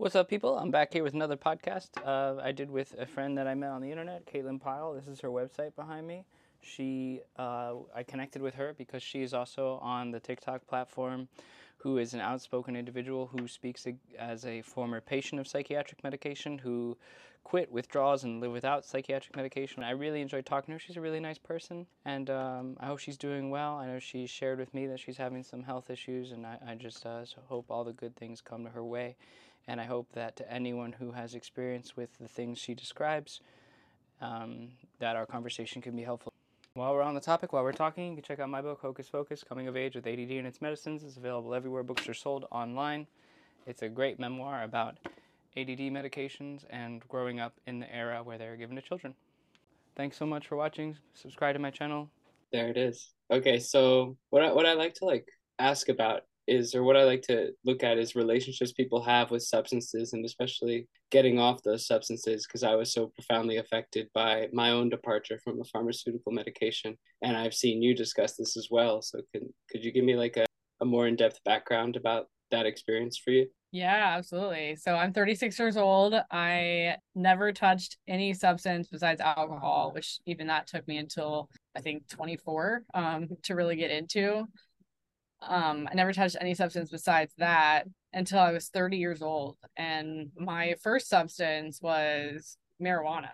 What's up, people? I'm back here with another podcast uh, I did with a friend that I met on the internet, Caitlin Pyle. This is her website behind me. She, uh, I connected with her because she is also on the TikTok platform, who is an outspoken individual who speaks as a former patient of psychiatric medication who quit withdraws, and live without psychiatric medication. I really enjoyed talking to her. She's a really nice person, and um, I hope she's doing well. I know she shared with me that she's having some health issues, and I, I just uh, hope all the good things come to her way. And I hope that to anyone who has experience with the things she describes, um, that our conversation can be helpful. While we're on the topic, while we're talking, you can check out my book, Hocus Focus Coming of Age with ADD and Its Medicines. It's available everywhere books are sold online. It's a great memoir about ADD medications and growing up in the era where they were given to children. Thanks so much for watching. Subscribe to my channel. There it is. Okay, so what I, what I like to like ask about is or what I like to look at is relationships people have with substances and especially getting off those substances because I was so profoundly affected by my own departure from a pharmaceutical medication and I've seen you discuss this as well so could could you give me like a, a more in-depth background about that experience for you? Yeah, absolutely. So I'm 36 years old. I never touched any substance besides alcohol, which even that took me until I think 24 um, to really get into. Um, I never touched any substance besides that until I was 30 years old. And my first substance was marijuana.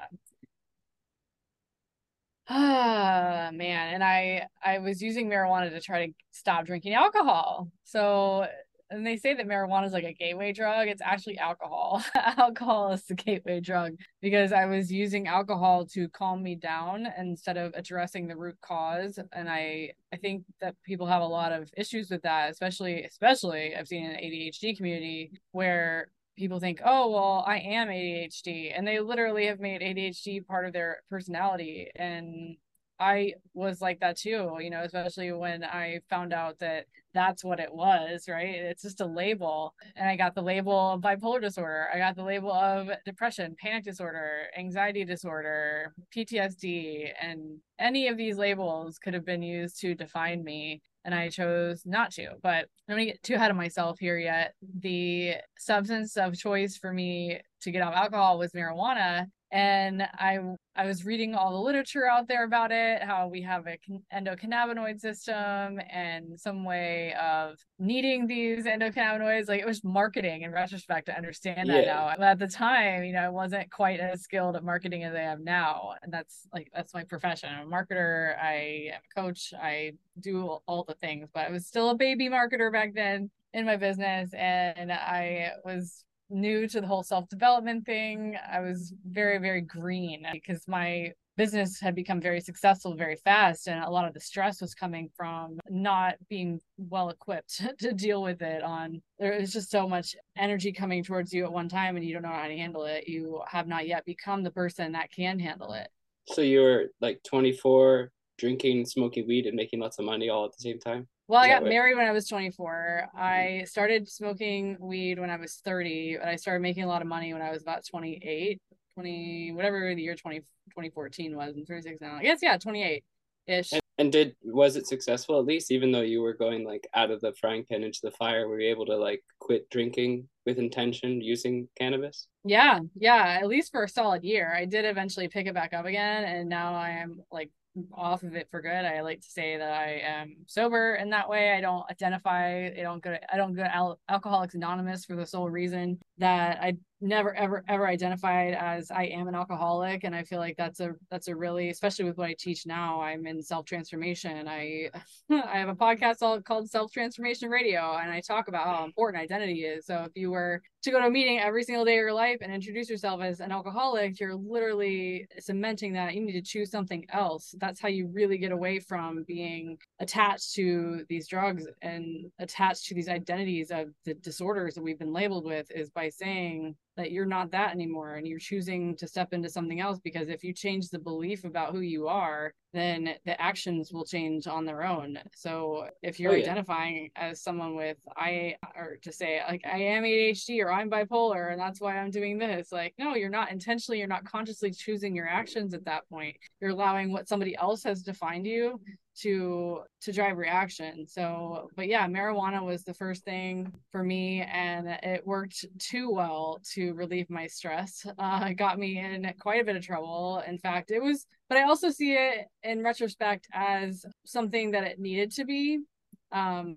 Ah man, and I I was using marijuana to try to stop drinking alcohol. So and they say that marijuana is like a gateway drug. It's actually alcohol. alcohol is the gateway drug because I was using alcohol to calm me down instead of addressing the root cause. And I I think that people have a lot of issues with that, especially especially I've seen in the ADHD community where people think, oh, well, I am ADHD. And they literally have made ADHD part of their personality. And I was like that too, you know, especially when I found out that that's what it was, right? It's just a label. And I got the label of bipolar disorder. I got the label of depression, panic disorder, anxiety disorder, PTSD. And any of these labels could have been used to define me. And I chose not to. But I'm going to get too ahead of myself here yet. The substance of choice for me to get off alcohol was marijuana and I I was reading all the literature out there about it, how we have an endocannabinoid system and some way of needing these endocannabinoids. Like it was marketing in retrospect to understand that yeah. now. But at the time, you know, I wasn't quite as skilled at marketing as I am now, and that's like that's my profession. I'm a marketer. I am a coach. I do all the things, but I was still a baby marketer back then in my business, and I was new to the whole self development thing. I was very, very green because my business had become very successful very fast. And a lot of the stress was coming from not being well equipped to deal with it. On there is just so much energy coming towards you at one time and you don't know how to handle it. You have not yet become the person that can handle it. So you were like 24, drinking, smoking weed, and making lots of money all at the same time? Well, I got married when I was 24. I started smoking weed when I was 30, and I started making a lot of money when I was about 28, 20, whatever the year 20, 2014 was. I'm 36 now. I guess, yeah, 28 ish. And, and did, was it successful at least, even though you were going like out of the frying pan into the fire? Were you able to like quit drinking with intention using cannabis? Yeah, yeah, at least for a solid year. I did eventually pick it back up again, and now I am like off of it for good. I like to say that I am sober in that way. I don't identify. I don't go. To, I don't go to Al- Alcoholics Anonymous for the sole reason that I never ever ever identified as I am an alcoholic and I feel like that's a that's a really especially with what I teach now I'm in self transformation I I have a podcast all called self transformation radio and I talk about how important identity is. So if you were to go to a meeting every single day of your life and introduce yourself as an alcoholic you're literally cementing that you need to choose something else. That's how you really get away from being attached to these drugs and attached to these identities of the disorders that we've been labeled with is by saying that you're not that anymore and you're choosing to step into something else because if you change the belief about who you are then the actions will change on their own. So if you're Oh, yeah. identifying as someone with I or to say like I am ADHD or I'm bipolar and that's why I'm doing this, like no, you're not intentionally, you're not consciously choosing your actions at that point. You're allowing what somebody else has defined you to to drive reaction so but yeah marijuana was the first thing for me and it worked too well to relieve my stress uh it got me in quite a bit of trouble in fact it was but i also see it in retrospect as something that it needed to be um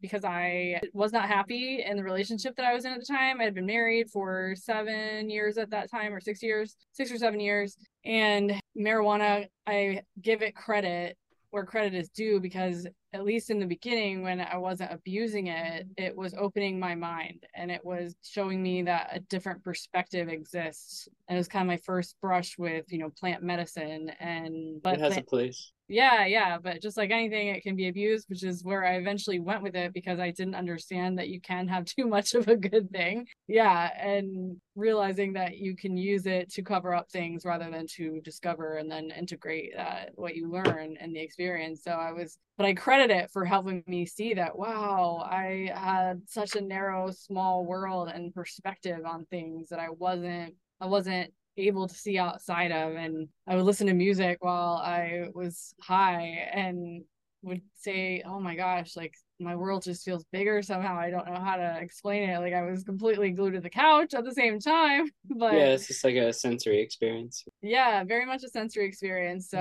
because I was not happy in the relationship that I was in at the time. I had been married for seven years at that time, or six years, six or seven years. And marijuana, I give it credit where credit is due because at least in the beginning when I wasn't abusing it, mm-hmm. it was opening my mind and it was showing me that a different perspective exists. And it was kind of my first brush with, you know, plant medicine and but it has plant- a place. Yeah, yeah, but just like anything, it can be abused, which is where I eventually went with it because I didn't understand that you can have too much of a good thing. Yeah, and realizing that you can use it to cover up things rather than to discover and then integrate uh, what you learn and the experience. So I was, but I credit it for helping me see that, wow, I had such a narrow, small world and perspective on things that I wasn't, I wasn't able to see outside of and I would listen to music while I was high and would say, "Oh my gosh, like my world just feels bigger somehow. I don't know how to explain it. Like I was completely glued to the couch at the same time." But yeah, it's just like a sensory experience. yeah, very much a sensory experience. So,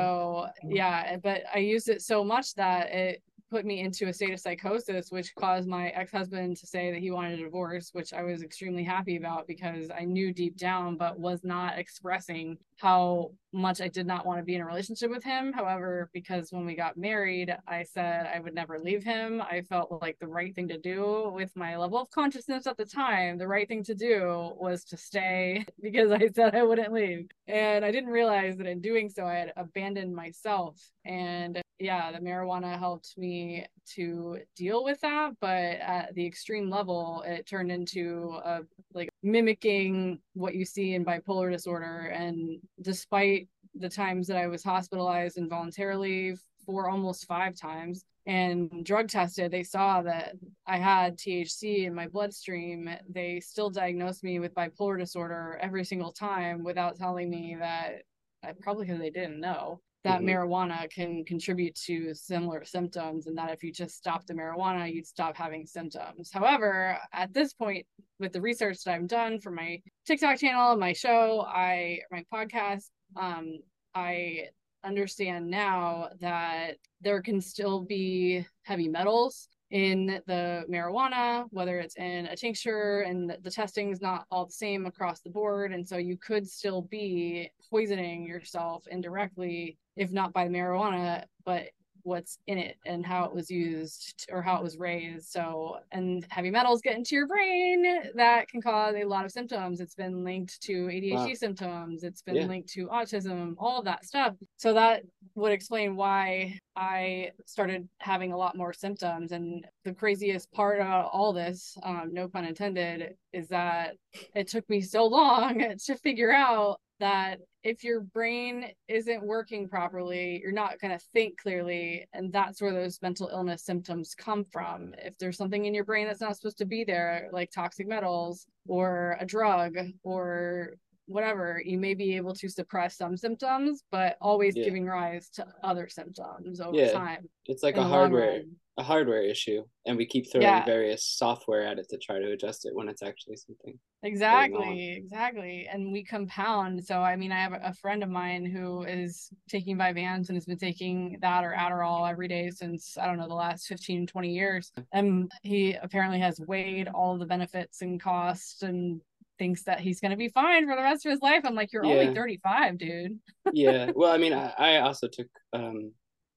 mm-hmm. yeah, but I used it so much that it put me into a state of psychosis, which caused my ex husband to say that he wanted a divorce, which I was extremely happy about because I knew deep down, but was not expressing how much I did not want to be in a relationship with him. However, because when we got married, I said I would never leave him. I felt like the right thing to do with my level of consciousness at the time, the right thing to do was to stay because I said I wouldn't leave. And I didn't realize that in doing so, I had abandoned myself. And yeah, the marijuana helped me to deal with that. But at the extreme level, it turned into a like mimicking what you see in bipolar disorder. And despite the times that I was hospitalized involuntarily for almost five times and drug tested, they saw that I had THC in my bloodstream. They still diagnosed me with bipolar disorder every single time without telling me that uh, probably because they didn't know that Mhm. marijuana can contribute to similar symptoms and that if you just stop the marijuana you'd stop having symptoms however at this point with the research that i've done for my tiktok channel my show i my podcast um i understand now that there can still be heavy metals in the marijuana, whether it's in a tincture, and the testing is not all the same across the board. And so you could still be poisoning yourself indirectly, if not by the marijuana, but what's in it and how it was used or how it was raised. So, and heavy metals get into your brain that can cause a lot of symptoms. It's been linked to ADHD Wow. symptoms, it's been Yeah. linked to autism, all of that stuff. So, that would explain why I started having a lot more symptoms. And the craziest part about all this, um, no pun intended, is that it took me so long to figure out that if your brain isn't working properly, you're not going to think clearly. And that's where those mental illness symptoms come from. If there's something in your brain that's not supposed to be there, like toxic metals or a drug or whatever, you may be able to suppress some symptoms, but always Yeah. giving rise to other symptoms over Yeah. time. It's like a hardware. A hardware issue, and we keep throwing Yeah. various software at it to try to adjust it when it's actually something. Exactly, exactly. And we compound. So, I mean, I have a friend of mine who is taking Vyvanse and has been taking that or Adderall every day since, I don't know, the last 15, 20 years. And he apparently has weighed all the benefits and costs and thinks that he's going to be fine for the rest of his life. I'm like, you're only 35, dude. yeah. Well, I mean, I, I also took um,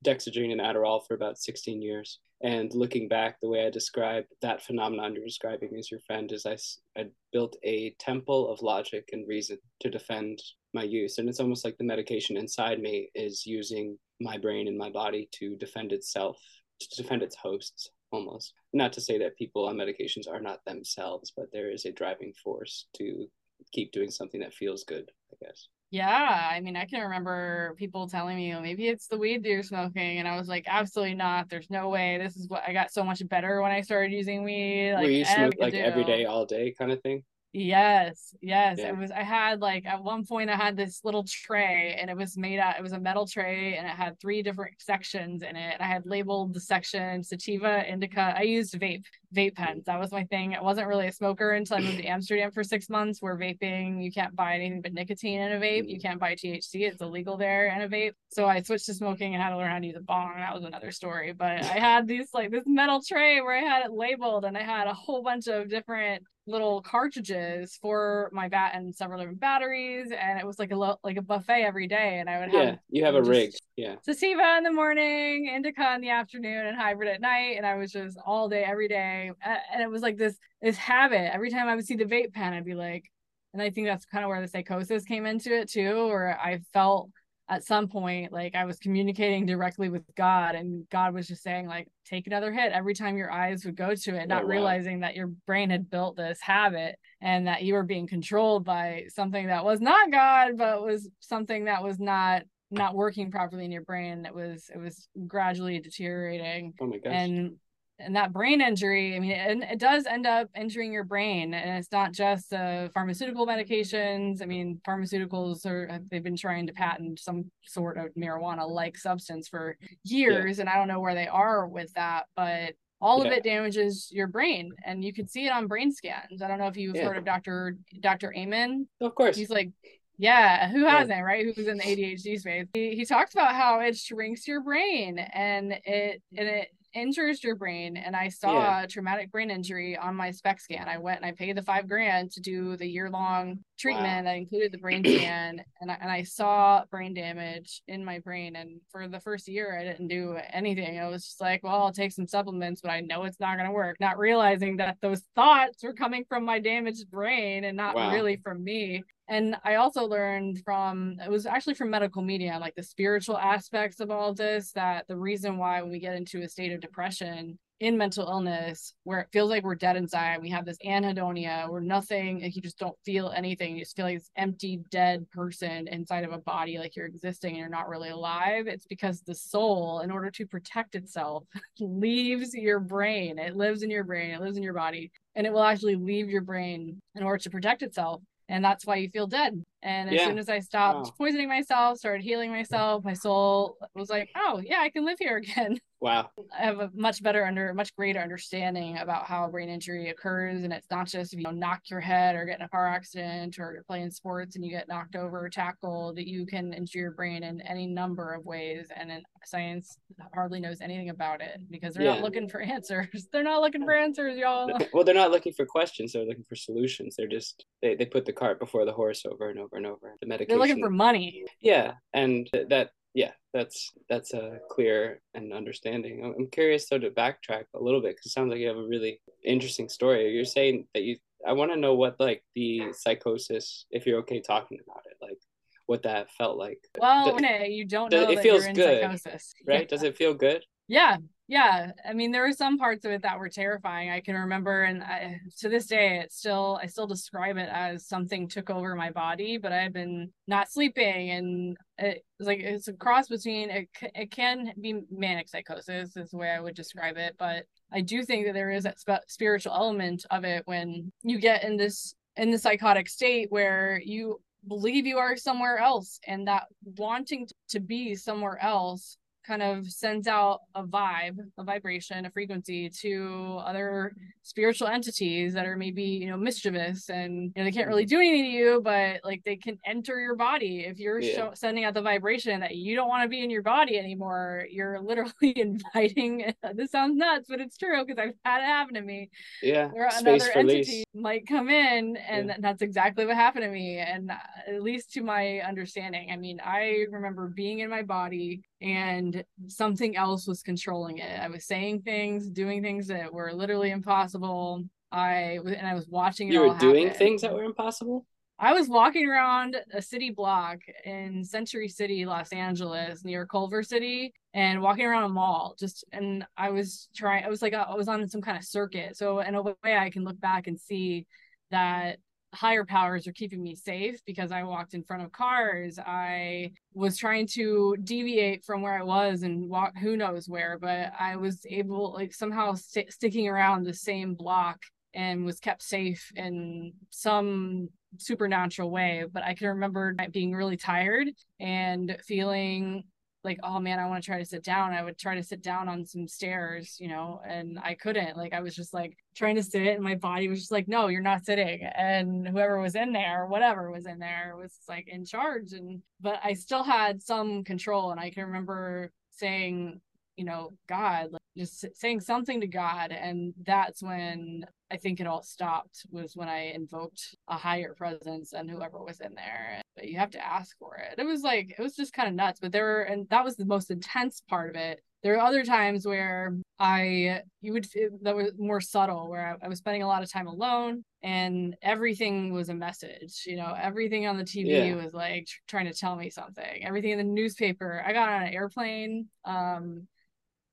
Dexedrine and Adderall for about 16 years. And looking back, the way I describe that phenomenon you're describing as your friend is I, I built a temple of logic and reason to defend my use. And it's almost like the medication inside me is using my brain and my body to defend itself, to defend its hosts almost. Not to say that people on medications are not themselves, but there is a driving force to keep doing something that feels good, I guess. Yeah, I mean, I can remember people telling me, oh, maybe it's the weed that you're smoking. And I was like, absolutely not. There's no way. This is what I got so much better when I started using weed. Like, Were you smoke like every day, all day kind of thing? Yes, yes. Yeah. It was I had like at one point I had this little tray and it was made out it was a metal tray and it had three different sections in it. I had labeled the section sativa, indica. I used vape, vape pens. That was my thing. I wasn't really a smoker until I moved to Amsterdam for six months where vaping, you can't buy anything but nicotine in a vape. You mm-hmm. can't buy THC. It's illegal there in a vape. So I switched to smoking and had to learn how to use a bong. That was another story. But I had these like this metal tray where I had it labeled and I had a whole bunch of different little cartridges for my bat and several different batteries and it was like a lo- like a buffet every day and I would have Yeah, you have a rig. Yeah. Sativa in the morning, indica in the afternoon and hybrid at night and I was just all day every day and it was like this this habit. Every time I would see the vape pen I'd be like and I think that's kind of where the psychosis came into it too where I felt at some point like i was communicating directly with god and god was just saying like take another hit every time your eyes would go to it not oh, wow. realizing that your brain had built this habit and that you were being controlled by something that was not god but was something that was not not working properly in your brain that was it was gradually deteriorating oh my gosh. and and that brain injury i mean it, it does end up injuring your brain and it's not just uh, pharmaceutical medications i mean pharmaceuticals are they've been trying to patent some sort of marijuana like substance for years yeah. and i don't know where they are with that but all yeah. of it damages your brain and you can see it on brain scans i don't know if you've yeah. heard of dr dr amen of course he's like yeah, who hasn't, yeah. right? Who's in the ADHD space? He, he talks about how it shrinks your brain and it and it injures your brain and i saw yeah. traumatic brain injury on my SPECT scan i went and i paid the five grand to do the year long treatment wow. that included the brain scan and I, and I saw brain damage in my brain and for the first year i didn't do anything i was just like well i'll take some supplements but i know it's not going to work not realizing that those thoughts were coming from my damaged brain and not wow. really from me and I also learned from it was actually from Medical Medium, like the spiritual aspects of all of this, that the reason why when we get into a state of depression in mental illness where it feels like we're dead inside, we have this anhedonia where nothing, like you just don't feel anything. You just feel like this empty, dead person inside of a body, like you're existing and you're not really alive. It's because the soul, in order to protect itself, leaves your brain. It lives in your brain, it lives in your body, and it will actually leave your brain in order to protect itself and that's why you feel dead and as yeah. soon as i stopped wow. poisoning myself started healing myself my soul was like oh yeah i can live here again Wow. I have a much better under much greater understanding about how brain injury occurs. And it's not just if you know, knock your head or get in a car accident or you're playing sports and you get knocked over or tackled, that you can injure your brain in any number of ways. And science hardly knows anything about it because they're yeah. not looking for answers. They're not looking for answers, y'all. Well, they're not looking for questions, they're looking for solutions. They're just they, they put the cart before the horse over and over and over. The medication. They're looking for money. Yeah. And that yeah, that's that's a clear and understanding. I'm curious though to backtrack a little bit because it sounds like you have a really interesting story. You're saying that you. I want to know what like the psychosis, if you're okay talking about it, like what that felt like. Well, does, you don't know. It feels good, psychosis. right? Yeah. Does it feel good? Yeah, yeah i mean there were some parts of it that were terrifying i can remember and I, to this day it's still i still describe it as something took over my body but i've been not sleeping and it's like it's a cross between it, it can be manic psychosis is the way i would describe it but i do think that there is that sp- spiritual element of it when you get in this in the psychotic state where you believe you are somewhere else and that wanting to be somewhere else kind of sends out a vibe, a vibration, a frequency to other spiritual entities that are maybe, you know, mischievous and you know, they can't really mm-hmm. do anything to you, but like they can enter your body. If you're yeah. show- sending out the vibration that you don't want to be in your body anymore, you're literally inviting this sounds nuts, but it's true because I've had it happen to me. Yeah. Where another entity might come in and yeah. that's exactly what happened to me. And uh, at least to my understanding, I mean, I remember being in my body and something else was controlling it. I was saying things, doing things that were literally impossible. I and I was watching. You were doing happen. things that were impossible. I was walking around a city block in Century City, Los Angeles, near Culver City, and walking around a mall. Just and I was trying. I was like I was on some kind of circuit. So in a way, I can look back and see that higher powers are keeping me safe because I walked in front of cars. I was trying to deviate from where I was and walk who knows where, but I was able like somehow st- sticking around the same block and was kept safe in some supernatural way. But I can remember being really tired and feeling like oh man i want to try to sit down. I would try to sit down on some stairs you know and i couldn't like i was just like trying to sit and my body was just like no you're not sitting. And whoever was in there whatever was in there was like in charge and but i still had some control and i can remember saying you know god like just saying something to god and that's when i think it all stopped was when i invoked a higher presence and whoever was in there but you have to ask for it. It was like it was just kind of nuts but there were and that was the most intense part of it. There are other times where I you would that was more subtle where I, I, was spending a lot of time alone and everything was a message you know everything on the TV yeah. was like tr- trying to tell me something. Everything in the newspaper I got on an airplane um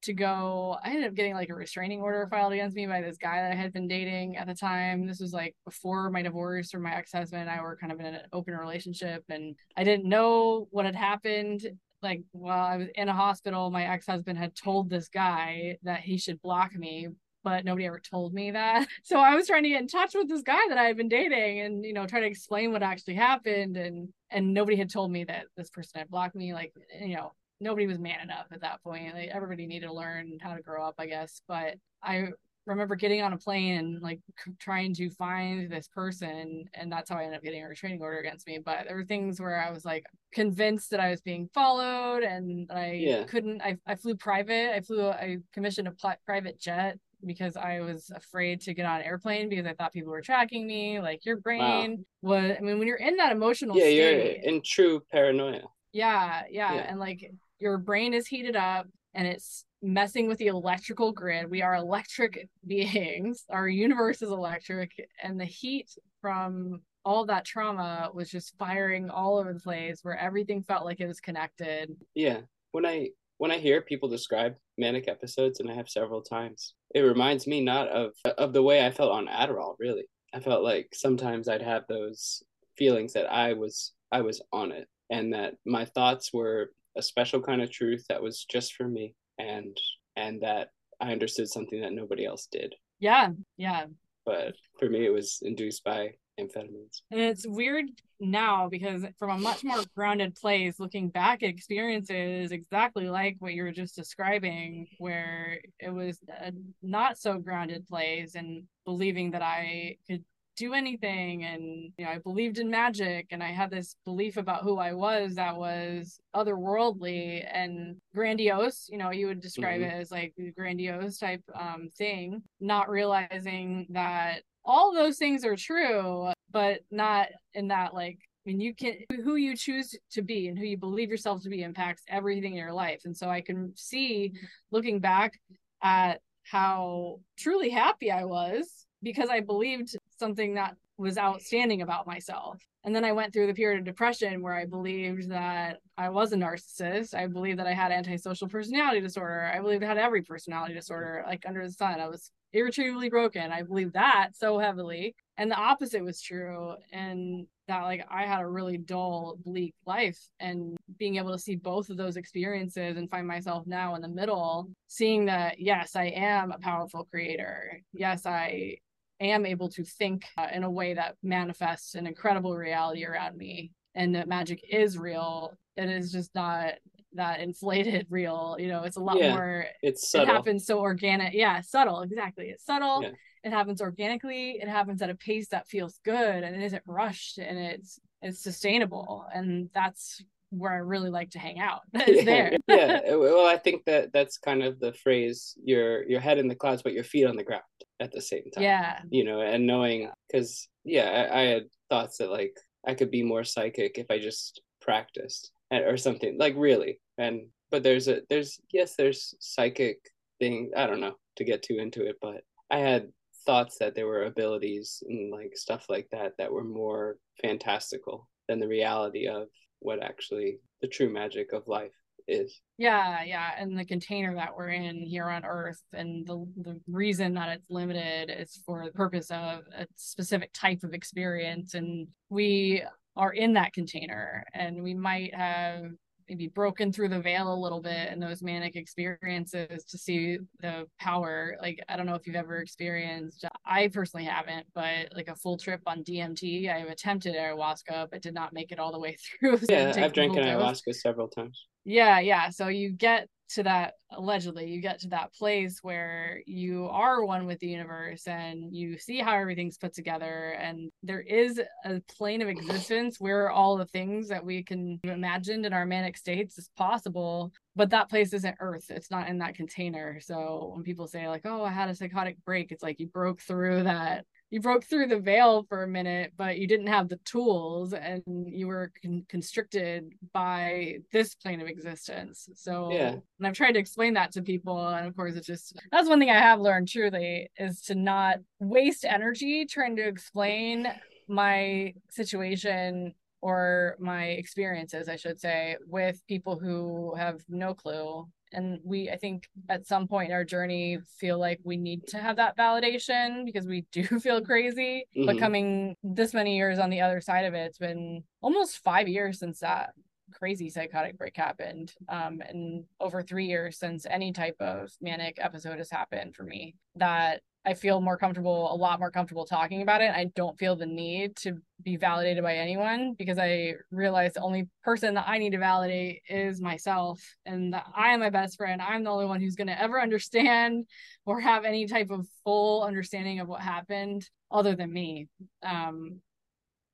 to go i ended up getting like a restraining order filed against me by this guy that i had been dating at the time this was like before my divorce or my ex-husband and i were kind of in an open relationship and i didn't know what had happened like while i was in a hospital my ex-husband had told this guy that he should block me but nobody ever told me that. So I was trying to get in touch with this guy that I had been dating and you know try to explain what actually happened and and nobody had told me that this person had blocked me like you know nobody was man enough at that point. Like everybody needed to learn how to grow up, I guess. But I remember getting on a plane and like trying to find this person, and that's how I ended up getting a restraining order against me. But there were things where I was like convinced that I was being followed, and I yeah. couldn't. I I flew private. I flew. I commissioned a private jet because I was afraid to get on an airplane because I thought people were tracking me. Like your brain wow. was. I mean, when you're in that emotional yeah, state, you're in true paranoia. Yeah, yeah, yeah, and like your brain is heated up and it's messing with the electrical grid. We are electric beings. Our universe is electric, and the heat from all that trauma was just firing all over the place where everything felt like it was connected. Yeah. When I when I hear people describe manic episodes and I have several times, it reminds me not of of the way I felt on Adderall, really. I felt like sometimes I'd have those feelings that I was I was on it and that my thoughts were a special kind of truth that was just for me and and that I understood something that nobody else did. Yeah, yeah. But for me it was induced by amphetamines. And it's weird now because from a much more grounded place, looking back at experiences exactly like what you were just describing, where it was a not so grounded place and believing that I could do anything and you know i believed in magic and i had this belief about who i was that was otherworldly and grandiose you know you would describe mm-hmm. it as like the grandiose type um, thing not realizing that all those things are true but not in that like I mean, you can who you choose to be and who you believe yourself to be impacts everything in your life. And so I can see looking back at how truly happy I was because I believed something that was outstanding about myself. And then I went through the period of depression where I believed that I was a narcissist. I believed that I had antisocial personality disorder. I believed I had every personality disorder like under the sun. I was irretrievably broken. I believed that so heavily. And the opposite was true. And that like I had a really dull, bleak life. And being able to see both of those experiences and find myself now in the middle, seeing that yes, I am a powerful creator. Yes, I am able to think uh, in a way that manifests an incredible reality around me and that magic is real it is just not that inflated real you know it's a lot yeah, more it's subtle. it happens so organic yeah subtle exactly it's subtle yeah. it happens organically it happens at a pace that feels good and it isn't rushed and it's it's sustainable and that's where I really like to hang out. Is there. yeah. Well, I think that that's kind of the phrase your your head in the clouds but your feet on the ground at the same time. Yeah. You know, and knowing cuz yeah, I, I, had thoughts that like I could be more psychic if I just practiced or something. Like really. And but there's a there's yes, there's psychic thing, I don't know to get too into it, but I had thoughts that there were abilities and like stuff like that that were more fantastical than the reality of what actually the true magic of life is. Yeah, yeah, and the container that we're in here on Earth, and the the reason that it's limited is for the purpose of a specific type of experience, and we are in that container, and we might have maybe broken through the veil a little bit in those manic experiences to see the power. Like, I don't know if you've ever experienced, I personally haven't, but like a full trip on DMT. I've attempted ayahuasca, but did not make it all the way through. So yeah, I've drank ayahuasca several times. Yeah, yeah. So you get to that allegedly you get to that place where you are one with the universe and you see how everything's put together and there is a plane of existence where all the things that we can imagine in our manic states is possible but that place isn't earth it's not in that container so when people say like oh i had a psychotic break it's like you broke through that you broke through the veil for a minute, but you didn't have the tools and you were con- constricted by this plane of existence. So, yeah. and I've tried to explain that to people. And of course, it's just that's one thing I have learned truly is to not waste energy trying to explain my situation or my experiences, I should say, with people who have no clue and we i think at some point in our journey feel like we need to have that validation because we do feel crazy mm-hmm. but coming this many years on the other side of it it's been almost five years since that crazy psychotic break happened um, and over three years since any type of manic episode has happened for me that I feel more comfortable, a lot more comfortable talking about it. I don't feel the need to be validated by anyone because I realize the only person that I need to validate is myself and that I am my best friend. I'm the only one who's going to ever understand or have any type of full understanding of what happened other than me. Um,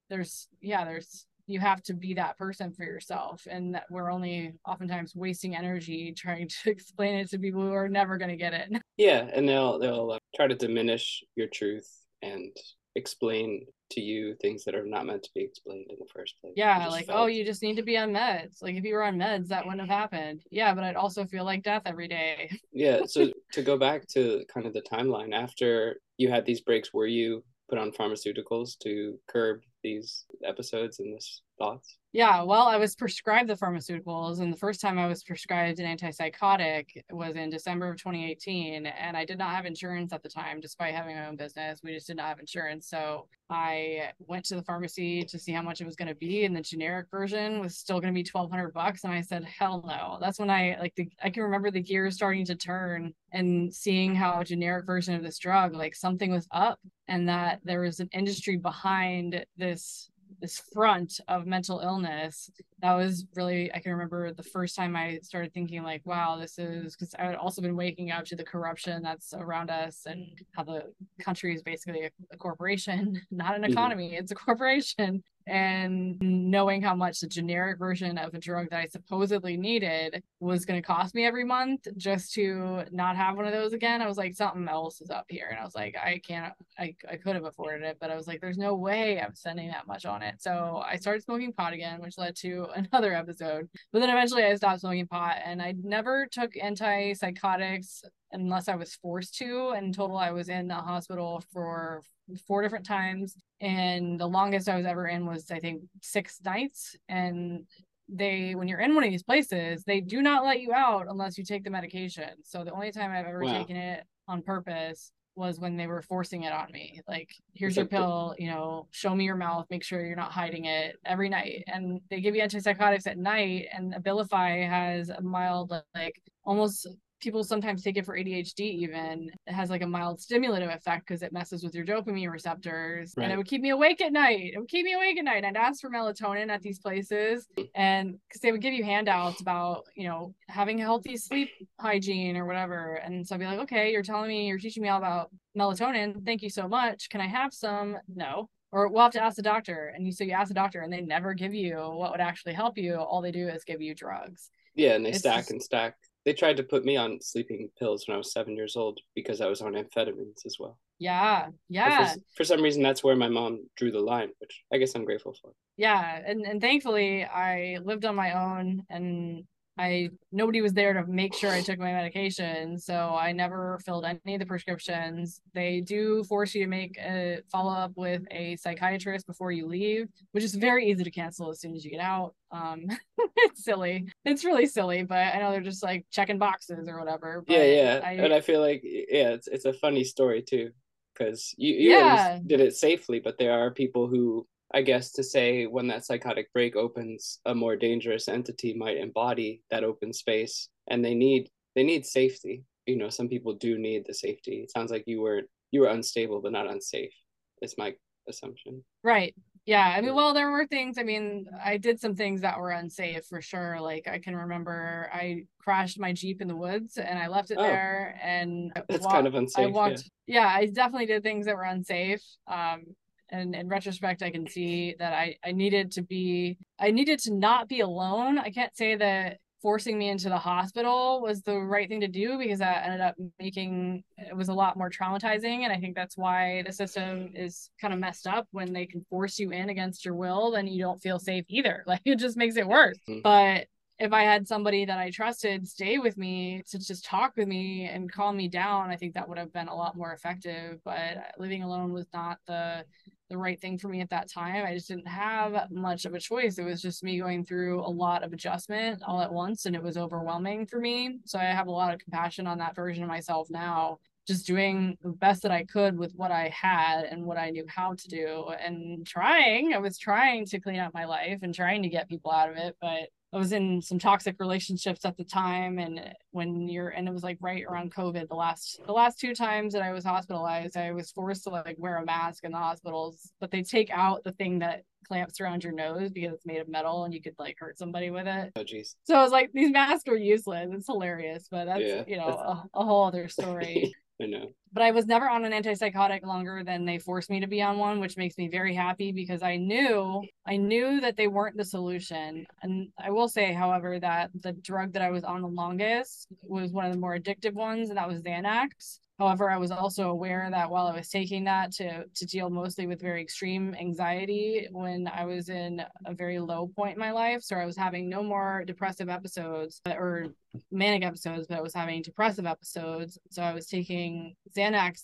there's, yeah, there's you have to be that person for yourself and that we're only oftentimes wasting energy trying to explain it to people who are never going to get it yeah and they'll they'll uh, try to diminish your truth and explain to you things that are not meant to be explained in the first place. Yeah like felt... oh you just need to be on meds. Like if you were on meds that wouldn't have happened. Yeah but i'd also feel like death every day. Yeah so to go back to kind of the timeline after you had these breaks were you put on pharmaceuticals to curb these episodes and this thoughts? Yeah, well, I was prescribed the pharmaceuticals, and the first time I was prescribed an antipsychotic was in December of 2018. And I did not have insurance at the time, despite having my own business. We just did not have insurance. So I went to the pharmacy to see how much it was going to be, and the generic version was still going to be 1200 bucks. And I said, hell no. That's when I like the, I can remember the gears starting to turn and seeing how a generic version of this drug, like something was up, and that there was an industry behind this this front of mental illness that was really i can remember the first time i started thinking like wow this is because i had also been waking up to the corruption that's around us and how the country is basically a, a corporation not an mm-hmm. economy it's a corporation and knowing how much the generic version of a drug that I supposedly needed was going to cost me every month just to not have one of those again, I was like, something else is up here. And I was like, I can't, I, I could have afforded it, but I was like, there's no way I'm spending that much on it. So I started smoking pot again, which led to another episode. But then eventually I stopped smoking pot and I never took antipsychotics unless I was forced to. In total, I was in the hospital for four different times. And the longest I was ever in was, I think, six nights. And they, when you're in one of these places, they do not let you out unless you take the medication. So the only time I've ever wow. taken it on purpose was when they were forcing it on me. Like, here's your pill, you know, show me your mouth, make sure you're not hiding it every night. And they give you antipsychotics at night, and Abilify has a mild, like, almost people sometimes take it for ADHD even. It has like a mild stimulative effect because it messes with your dopamine receptors. Right. And it would keep me awake at night. It would keep me awake at night. I'd ask for melatonin at these places and because they would give you handouts about, you know, having healthy sleep hygiene or whatever. And so I'd be like, okay, you're telling me, you're teaching me all about melatonin. Thank you so much. Can I have some? No or we'll have to ask the doctor and you so you ask the doctor and they never give you what would actually help you all they do is give you drugs yeah and they it's stack just, and stack they tried to put me on sleeping pills when I was seven years old because I was on amphetamines as well. Yeah, yeah. For, for, some reason, that's where my mom drew the line, which I guess I'm grateful for. Yeah, and and thankfully, I lived on my own, and I nobody was there to make sure I took my medication, so I never filled any of the prescriptions. They do force you to make a follow up with a psychiatrist before you leave, which is very easy to cancel as soon as you get out. Um, it's silly. It's really silly, but I know they're just like checking boxes or whatever. yeah, yeah, I, and I feel like yeah, it's it's a funny story too, because you you yeah. did it safely, but there are people who I guess to say when that psychotic break opens, a more dangerous entity might embody that open space, and they need they need safety. You know, some people do need the safety. It sounds like you were you were unstable but not unsafe. Is my assumption. Right. Yeah. I mean, well, there were things. I mean, I did some things that were unsafe for sure. Like I can remember I crashed my Jeep in the woods and I left it oh, there and that's walked, kind of unsafe. I walked. Yeah. yeah, I definitely did things that were unsafe. Um, and in retrospect i can see that i i needed to be i needed to not be alone. I can't say that forcing me into the hospital was the right thing to do because that ended up making it was a lot more traumatizing. And i think that's why the system is kind of messed up. When they can force you in against your will then you don't feel safe either. Like it just makes it worse. Mm-hmm. but if I had somebody that I trusted stay with me to just talk with me and calm me down, I think that would have been a lot more effective. But living alone was not the the right thing for me at that time. I just didn't have mm-hmm. much of a choice. It was just me going through a lot of adjustment all at once, and it was overwhelming for me. So I have a lot of compassion on that version of myself now. Just doing the best that I could with what I had and what I knew how to do, and trying. I was trying to clean up my life and trying to get people out of it, but I was in some toxic relationships at the time and uh, when you're and it was like right around COVID the last the last two times that I was hospitalized I was forced to like wear a mask in the hospitals but they take out the thing that clamps around your nose because it's made of metal and you could like hurt somebody with it. Oh jeez. So I was like these masks are useless. It's hilarious, but that's yeah, you know a, a whole other story. I know. But I was never on an antipsychotic longer than they forced me to be on one, which makes me very happy because I knew I knew that they weren't the solution. And I will say, however, that the drug that I was on the longest was one of the more addictive ones, and that was Xanax. However, I was also aware that while I was taking that to to deal mostly with very extreme anxiety when I was in a very low point in my life, so I was having no more depressive episodes or manic episodes, but I was having depressive episodes. So I was taking Xanax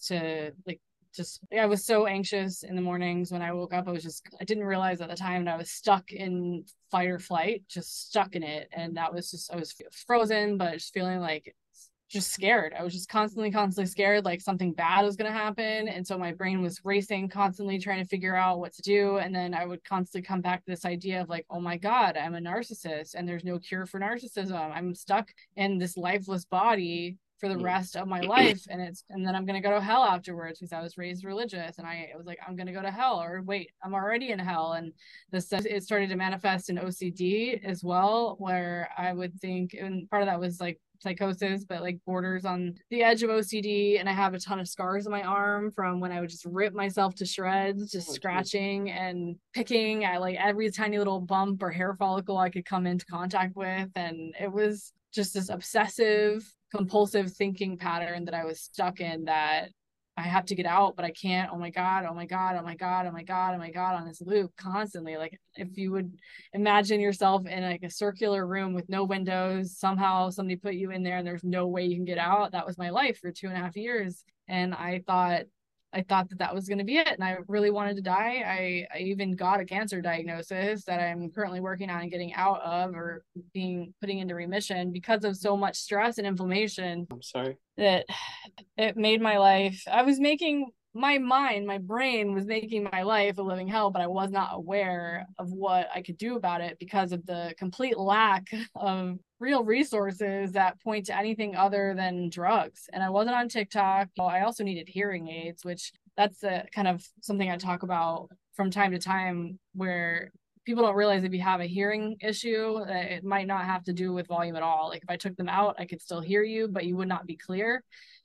to like just I was so anxious in the mornings when I woke up. I was just I didn't realize at the time that I was stuck in fight or flight, just stuck in it, and that was just I was frozen, but just feeling like just scared. I was just constantly, constantly scared, like something bad was going to happen. And so my brain was racing, constantly trying to figure out what to do. And then I would constantly come back to this idea of like, oh my God, I'm a narcissist and there's no cure for narcissism. I'm stuck in this lifeless body for the mm. rest of my life and it's and then i'm going to go to hell afterwards because i was raised religious and i was like i'm going to go to hell or wait i'm already in hell and this it started to manifest in ocd as well where i would think and part of that was like psychosis, but like borders on the edge of OCD. And I have a ton of scars on my arm from when I would just rip myself to shreds, just oh, scratching geez. and picking at like every tiny little bump or hair follicle I could come into contact with. And it was just this obsessive, compulsive thinking pattern that I was stuck in that I have to get out, but I can't. Oh my God, oh my God, oh my God, oh my God, oh my God, on this loop constantly. Like if you would imagine yourself in like a circular room with no windows, somehow somebody put you in there and there's no way you can get out. That was my life for two and a half years. And I thought I thought that that was going to be it. And I really wanted to die. I, I even got a cancer diagnosis that I'm currently working on getting out of or being putting into remission because of so much stress and inflammation. I'm sorry. That it made my life, I was making my mind, my brain was making my life a living hell, but I was not aware of what I could do about it because of the complete lack of real resources that point to anything other than drugs. And I wasn't on TikTok. Oh, I also needed hearing aids, which that's a kind of something I talk about from time to time where people don't realize if you have a hearing issue it might not have to do with volume at all like if i took them out i could still hear you but you would not be clear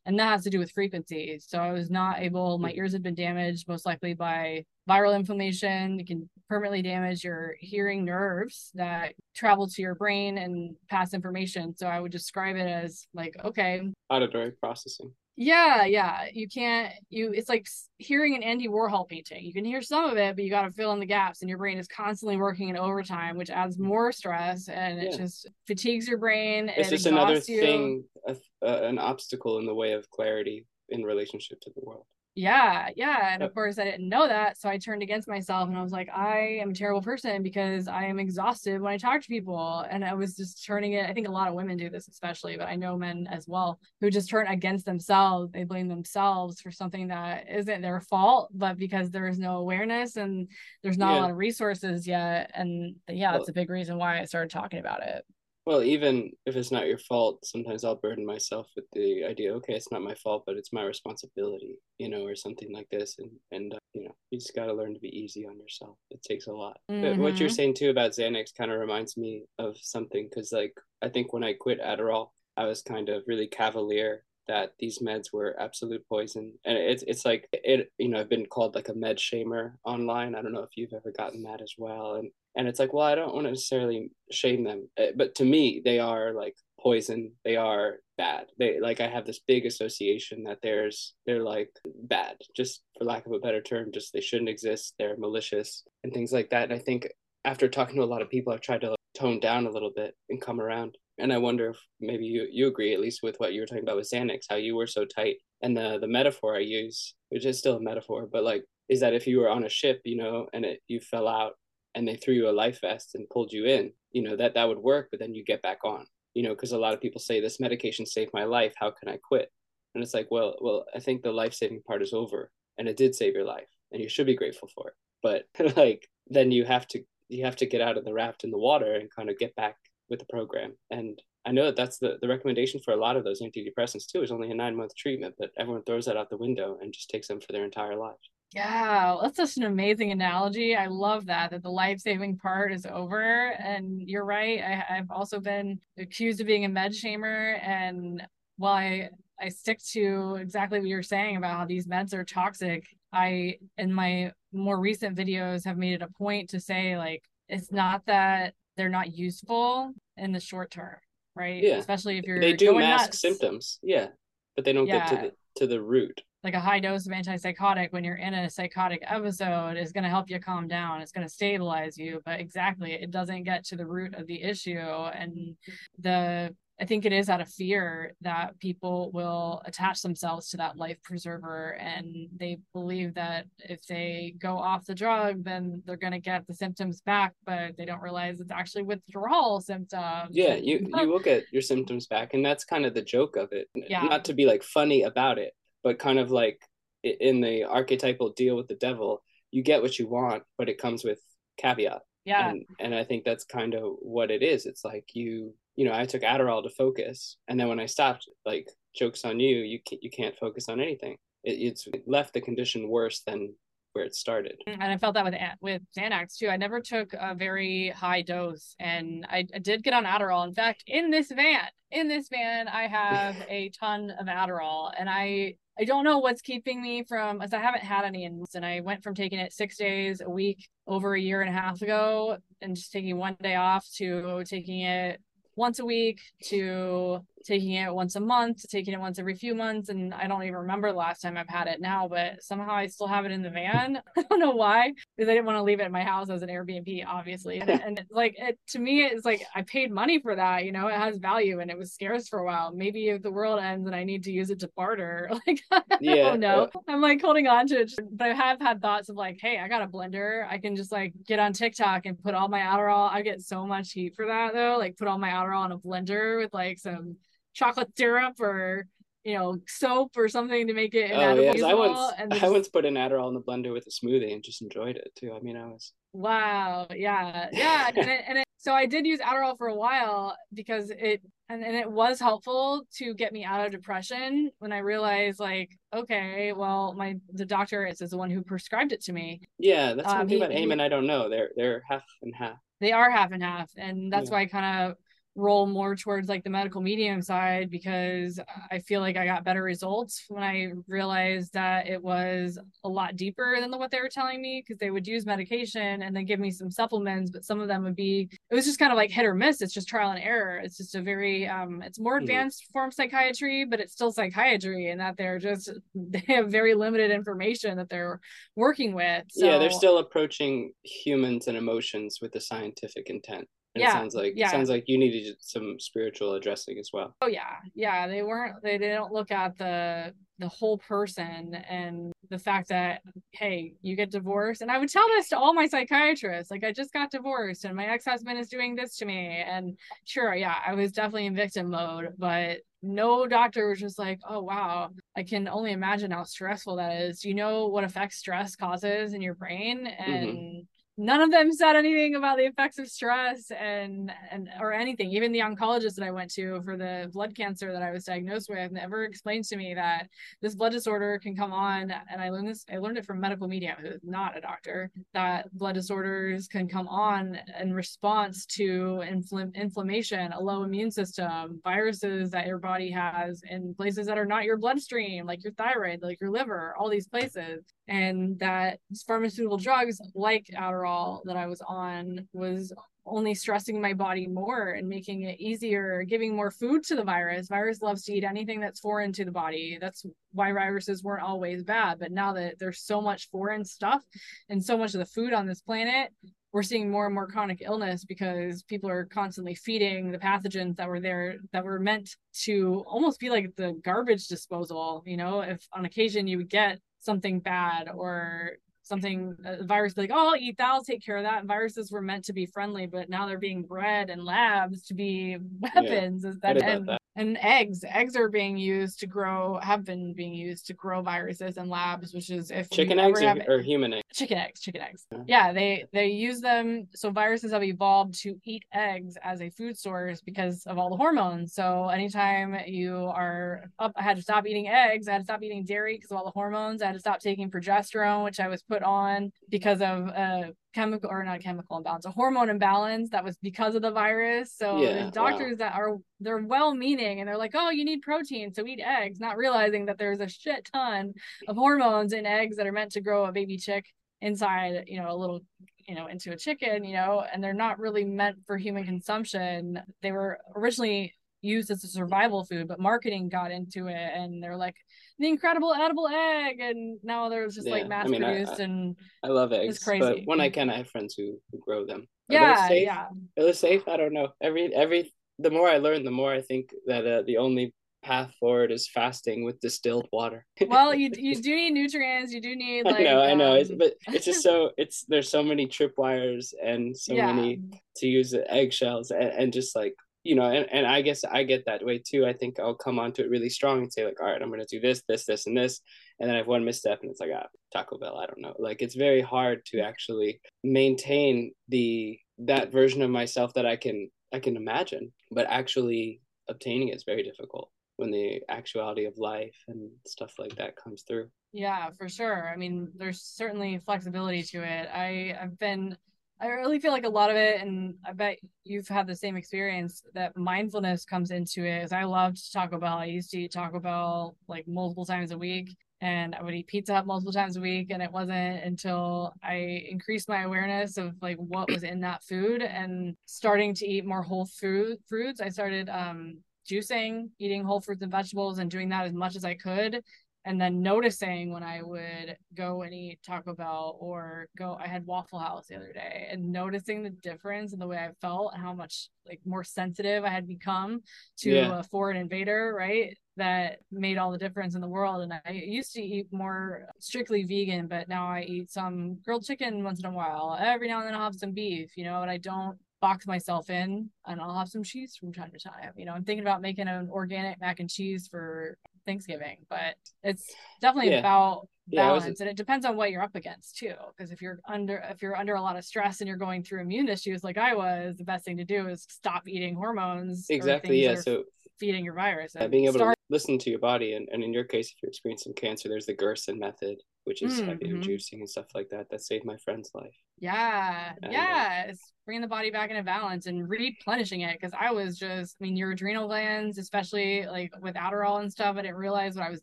and that has to do with frequency. So I was not able, my ears had been damaged most likely by viral inflammation. It can permanently damage your hearing nerves that travel to your brain and pass information. So I would describe it as like, okay, auditory processing. Yeah, yeah. You can't you it's like hearing an Andy Warhol painting. You can hear some of it, but you got to fill in the gaps and your brain is constantly working in overtime, which adds more stress and yeah. it just fatigues your brain It's just another you. thing uh, an obstacle in the way of clarity in relationship to the world yeah yeah and of course i didn't know that so i turned against myself and i was like i am a terrible person because i am exhausted when i talk to people and i was just turning it i think a lot of women do this especially but i know men as well who just turn against themselves they blame themselves for something that isn't their fault but because there is no awareness and there's not yeah. a lot of resources yet and yeah that's a big reason why i started talking about it well, even if it's not your fault, sometimes I'll burden myself with the idea, okay, it's not my fault, but it's my responsibility, you know, or something like this. And, and uh, you know, you just got to learn to be easy on yourself. It takes a lot. Mm-hmm. But what you're mm-hmm. saying too about Xanax kind of reminds me of something because, like, I think when I quit Adderall, I was kind of really cavalier that these meds were absolute poison and it's it's like it you know i've been called like a med shamer online i don't know if you've ever gotten that as well and and it's like well i don't want to necessarily shame them eh, but to me they are like poison. They are bad. They like i have this big association that there's they're like bad just for lack of a better term just they shouldn't exist they're malicious and things like that. And i think after talking to a lot of people i've tried to like, tone down a little bit and come around. And I wonder if maybe you, you agree at least with what you were talking about with Xanax, how you were so tight. And the the metaphor I use, which is still a metaphor, but like is that if you were on a ship, you know, and it you fell out and they threw you a life vest and pulled you in, you know, that that would work, but then you get back on, you know, because a lot of people say this medication saved my life. How can I quit? And it's like, well, well, I think the life saving part is over, and it did save your life, and you should be grateful for it. But like, then you have to you have to get out of the raft in the water and kind of get back with the program. And I know that that's the, the recommendation for a lot of those antidepressants too is only a nine month treatment, but everyone throws that out the window and just takes them for their entire lives. Yeah, that's such an amazing analogy. I love that that the life saving part is over. And you're right. I, I've also been accused of being a med shamer, and while I I stick to exactly what you're saying about how these meds are toxic, I in my more recent videos have made it a point to say like it's not that they're not useful in the short term, right? Yeah. Especially if you're they do mask nuts. symptoms, yeah, but they don't yeah. get to the to the root. Like a high dose of antipsychotic when you're in a psychotic episode is going to help you calm down. It's going to stabilize you, but exactly, it doesn't get to the root of the issue. And the I think it is out of fear that people will attach themselves to that life preserver and they believe that if they go off the drug, then they're going to get the symptoms back, but they don't realize it's actually withdrawal symptoms. Yeah, you, you will get your symptoms back. And that's kind of the joke of it. Yeah. Not to be like funny about it, but kind of like in the archetypal deal with the devil, you get what you want, but it comes with caveat. Yeah. And, and I think that's kind of what it is. It's like you you know, I took Adderall to focus, and then when I stopped, like jokes on you, you can't you can't focus on anything. It, it's left the condition worse than where it started. Mm, and I felt that with with Xanax too. I never took a very high dose, and I, I did get on Adderall. In fact, in this van, in this van, I have a ton of Adderall, and I I don't know what's keeping me from as I haven't had any in and I went from taking it six days a week over a year and a half ago and just taking one day off to taking it once a week to taking it once a month to taking it once every few months and i don't even remember the last time i've had it now but somehow i still have it in the van. I don't know why because i didn't want to leave it in my house as an airbnb obviously. And, and like it to me it's like i paid money for that you know it has value and it was scarce for a while. Maybe if the world ends and i need to use it to barter like i yeah. don't know. i'm like holding on to it but i have had thoughts of like hey i got a blender. I can just like get on tiktok and put all my adderall i get so much heat for that though like put all my adderall in a blender with like some chocolate syrup or you know soap or something to make it oh, yeah. I once and I once put an Adderall in the blender with a smoothie and just enjoyed it too. I mean, I was wow, yeah, yeah, and, it, and it, so I did use Adderall for a while because it and, and it was helpful to get me out of depression when I realized like okay, well my the doctor is, is the one who prescribed it to me. Yeah, that's um, one thing he, about Amen. I don't know. They're they're half and half. They are half and half, and that's yeah. why I kind of roll more towards like the medical medium side because I feel like I got better results when I realized that it was a lot deeper than what they were telling me because they would use medication and then give me some supplements, but some of them would be it was just kind of like hit or miss. It's just trial and error. It's just a very um it's more mm-hmm. advanced mm-hmm. form of psychiatry, but it's still psychiatry and that they're just they have very limited information that they're working with. So, yeah, they're still approaching humans and emotions with a scientific intent. And yeah, it sounds like yeah. it sounds like you needed some spiritual addressing as well. Oh yeah, yeah. They weren't. They, they don't look at the the whole person and the fact that hey, you get divorced. And I would tell this to all my psychiatrists. Like I just got divorced, and my ex husband is doing this to me. And sure, yeah, I was definitely in victim mode, but no doctor was just like, oh wow, I can only imagine how stressful that is. You know what effects stress causes in your brain, and mm-hmm none of them said anything about the effects of stress and and or anything. Even the oncologist that i went to for the blood cancer that i was diagnosed with never explained to me that this blood disorder can come on. And i learned this i learned it from Medical Medium. Who's not a doctor. That blood disorders can come on in response to infl- inflammation a low immune system viruses that your body has in places that are not your bloodstream like your thyroid like your liver all these places and that pharmaceutical drugs like Adderall that I was on was only stressing my body more and making it easier, giving more food to the virus. Virus loves to eat anything that's foreign to the body. That's why viruses weren't always bad. But now that there's so much foreign stuff and so much of the food on this planet, we're seeing more and more chronic illness because people are constantly feeding the pathogens that were there that were meant to almost be like the garbage disposal. You know, if on occasion you would get something bad or something uh, a virus like oh i'll eat that i'll take care of that. And viruses were meant to be friendly but now they're being bred in labs to be weapons yeah, that, and, that. and eggs eggs are being used to grow have been being used to grow viruses in labs which is if chicken eggs or, have, or, human eggs. Chicken eggs chicken eggs. Yeah. yeah they they use them so viruses have evolved to eat eggs as a food source because of all the hormones. So anytime you are up i had to stop eating eggs i had to stop eating dairy because of all the hormones i had to stop taking progesterone which i was put on because of a chemical or not chemical imbalance, a hormone imbalance that was because of the virus. So yeah, doctors wow. that are they're well meaning and they're like, oh, you need protein, so eat eggs, not realizing that there's a shit ton of hormones in eggs that are meant to grow a baby chick inside, you know, a little you know into a chicken you know and they're not really meant for human consumption they were originally used as a survival food but marketing got into it and they're like the incredible edible egg, and now they're just yeah, like mass I mean, produced I, and I love eggs. It's crazy. But when I can, I have friends who, who grow them. Are yeah, yeah. Are they safe? I don't know. Every every the more I learn, the more I think that uh, the only path forward is fasting with distilled water. well, you you do need nutrients. You do need like. I know, um... I know, it's, um, but it's just so it's there's so many tripwires and so yeah. many to use eggshells and, and just like you know, and, and I guess I get that way too. I think I'll come onto it really strong and say like, all right, I'm gonna do this, this, this, and this, and then I have one misstep and it's like, ah, Taco Bell. I don't know. Like it's very hard to actually maintain the that version of myself that I can I can imagine, but actually obtaining it is very difficult when the actuality of life and stuff like that comes through. Yeah, for sure. I mean, there's certainly flexibility to it. I I've been I really feel like a lot of it, and I bet you've had the same experience that mindfulness comes into it. I loved Taco Bell, I used to eat Taco Bell like multiple times a week, and I would eat Pizza Hut multiple times a week. And it wasn't until I increased my awareness of like what was in that food and starting to eat more whole food fruits. I started um, juicing, eating whole fruits and vegetables, and doing that as much as I could and then noticing when I would go and eat Taco Bell or go, I had Waffle House the other day, and noticing the difference in the way I felt and how much like more sensitive I had become to yeah. a foreign invader, right? That made all the difference in the world. And I used to eat more strictly vegan, but now I eat some grilled chicken once in a while. Every now and then I'll have some beef, you know, and I don't box myself in and I'll have some cheese from time to time. You know, I'm thinking about making an organic mac and cheese for Thanksgiving, but it's definitely yeah. about balance yeah, and it depends on what you're up against too. Because if you're under if you're under a lot of stress and you're going through immune issues like I was, the best thing to do is stop eating hormones. Exactly. Yeah. So feeding your virus. Yeah, being able start- to listen to your body and, and in your case if you're experiencing cancer, there's the Gerson method which is heavy Mhm. juicing and stuff like that. That saved my friend's life. Yeah, And, uh, yeah, it's bringing the body back into balance and replenishing it. Because I was just, I mean, your adrenal glands, especially like with Adderall and stuff, I didn't realize what I was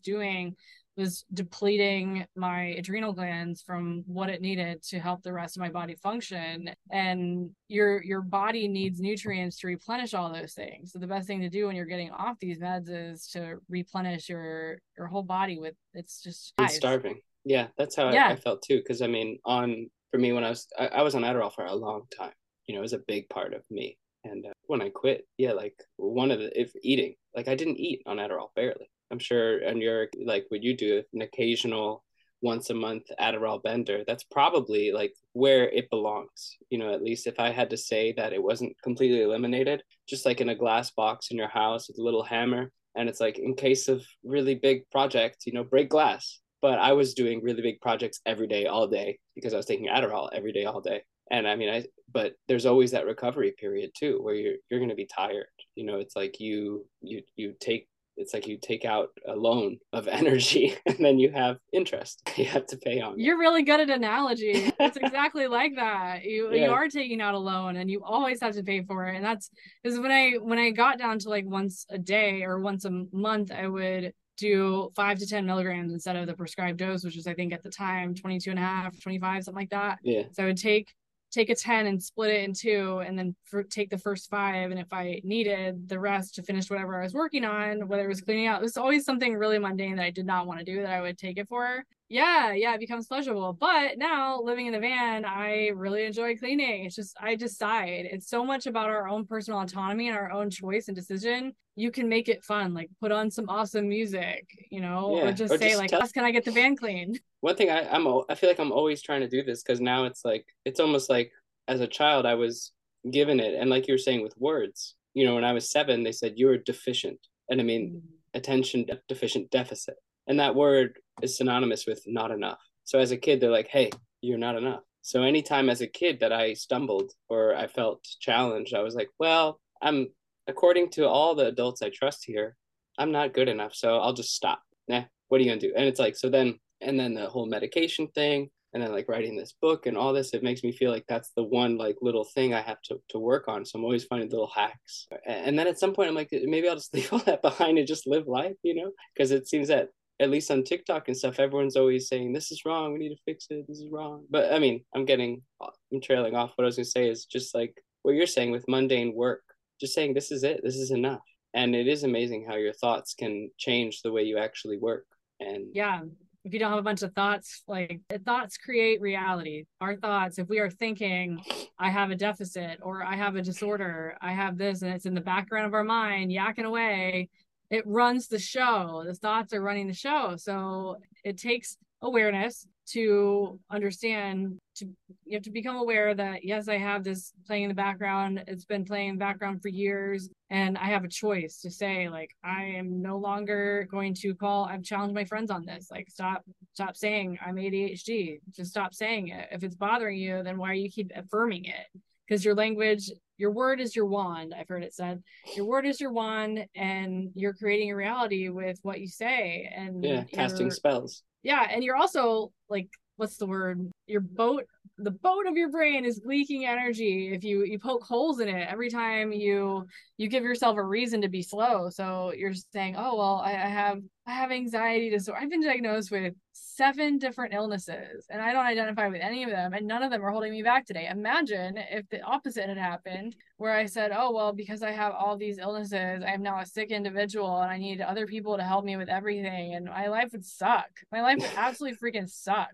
doing was depleting my adrenal glands from what it needed to help the rest of my body function. And your your body needs nutrients to replenish all those things. So the best thing to do when you're getting off these meds is to replenish your your whole body with it's just lives. starving. Yeah, that's how Yeah. I, I felt too. Because I mean, on for me when I was I, I was on Adderall for a long time. You know, it was a big part of me. And uh, when I quit, yeah, like one of the if eating, like I didn't eat on Adderall barely. I'm sure, and you're like what you do, an occasional once a month Adderall bender. That's probably like where it belongs. You know, at least if I had to say that it wasn't completely eliminated, just like in a glass box in your house with a little hammer, and it's like in case of really big projects, you know, break glass. But I was doing really big projects every day, all day, because I was taking Adderall every day, all day. And I mean, I but there's always that recovery period too, where you're you're gonna be tired. You know, it's like you you you take it's like you take out a loan of energy and then you have interest you have to pay on. You're really good at analogy. It's exactly like that. You Yeah. you are taking out a loan and you always have to pay for it. And that's because when I when I got down to like once a day or once a month, I would do five to 10 milligrams instead of the prescribed dose, which was I think at the time 22 and a half, 25, something like that. yeah So I would take take a 10 and split it in two and then for, take the first five and if I needed the rest to finish whatever I was working on, whether it was cleaning out, it was always something really mundane that I did not want to do that I would take it for. Yeah, yeah, it becomes pleasurable. But now living in the van, I really enjoy cleaning. It's just I decide. It's so much about our own personal autonomy and our own choice and decision. You can make it fun, like put on some awesome music, you know, Yeah, or just or say just like, tell- "How can I get the van clean?" one thing I, I'm I feel like I'm always trying to do this because now it's like it's almost like as a child I was given it and like you were saying with words you know when I was seven they said you're deficient and I mean mm. attention de- deficient deficit and that word is synonymous with not enough. So as a kid they're like hey you're not enough. So anytime as a kid that I stumbled or I felt challenged I was like well I'm according to all the adults I trust here I'm not good enough. So I'll just stop. Nah what are you gonna do? And it's like so then and then the whole medication thing and then like writing this book and all this it makes me feel like that's the one like little thing i have to, to work on. So i'm always finding little hacks. And then at some point i'm like maybe i'll just leave all that behind and just live life you know? Because it seems that at least on tiktok and stuff everyone's always saying this is wrong we need to fix it this is wrong. But i mean i'm getting i'm trailing off. What i was to say is just like what you're saying with mundane work just saying this is it this is enough. And it is amazing how your thoughts can change the way you actually work and yeah if you don't have a bunch of thoughts like thoughts create reality. Our thoughts if we are thinking i have a deficit or i have a disorder i have this and it's in the background of our mind yakking away it runs the show. The thoughts are running the show. So it takes awareness to understand to you have to become aware that yes i have this playing in the background. It's been playing in the background for years and i have a choice to say like i am no longer going to call i've challenged my friends on this. Like stop stop saying i'm adhd just stop saying it. If it's bothering you then why you keep affirming it? Because your language your word is your wand. I've heard it said your word is your wand and you're creating a reality with what you say and yeah casting spells. Yeah and you're also like what's the word? Your boat the boat of your brain is leaking energy if you you poke holes in it. Every time you you give yourself a reason to be slow. So you're saying oh well i, I have i have anxiety disorder. I've been diagnosed with seven different illnesses and i don't identify with any of them and none of them are holding me back today. Imagine if the opposite had happened where i said oh well because i have all these illnesses i am now a sick individual and i need other people to help me with everything and my life would suck. My life would absolutely freaking suck.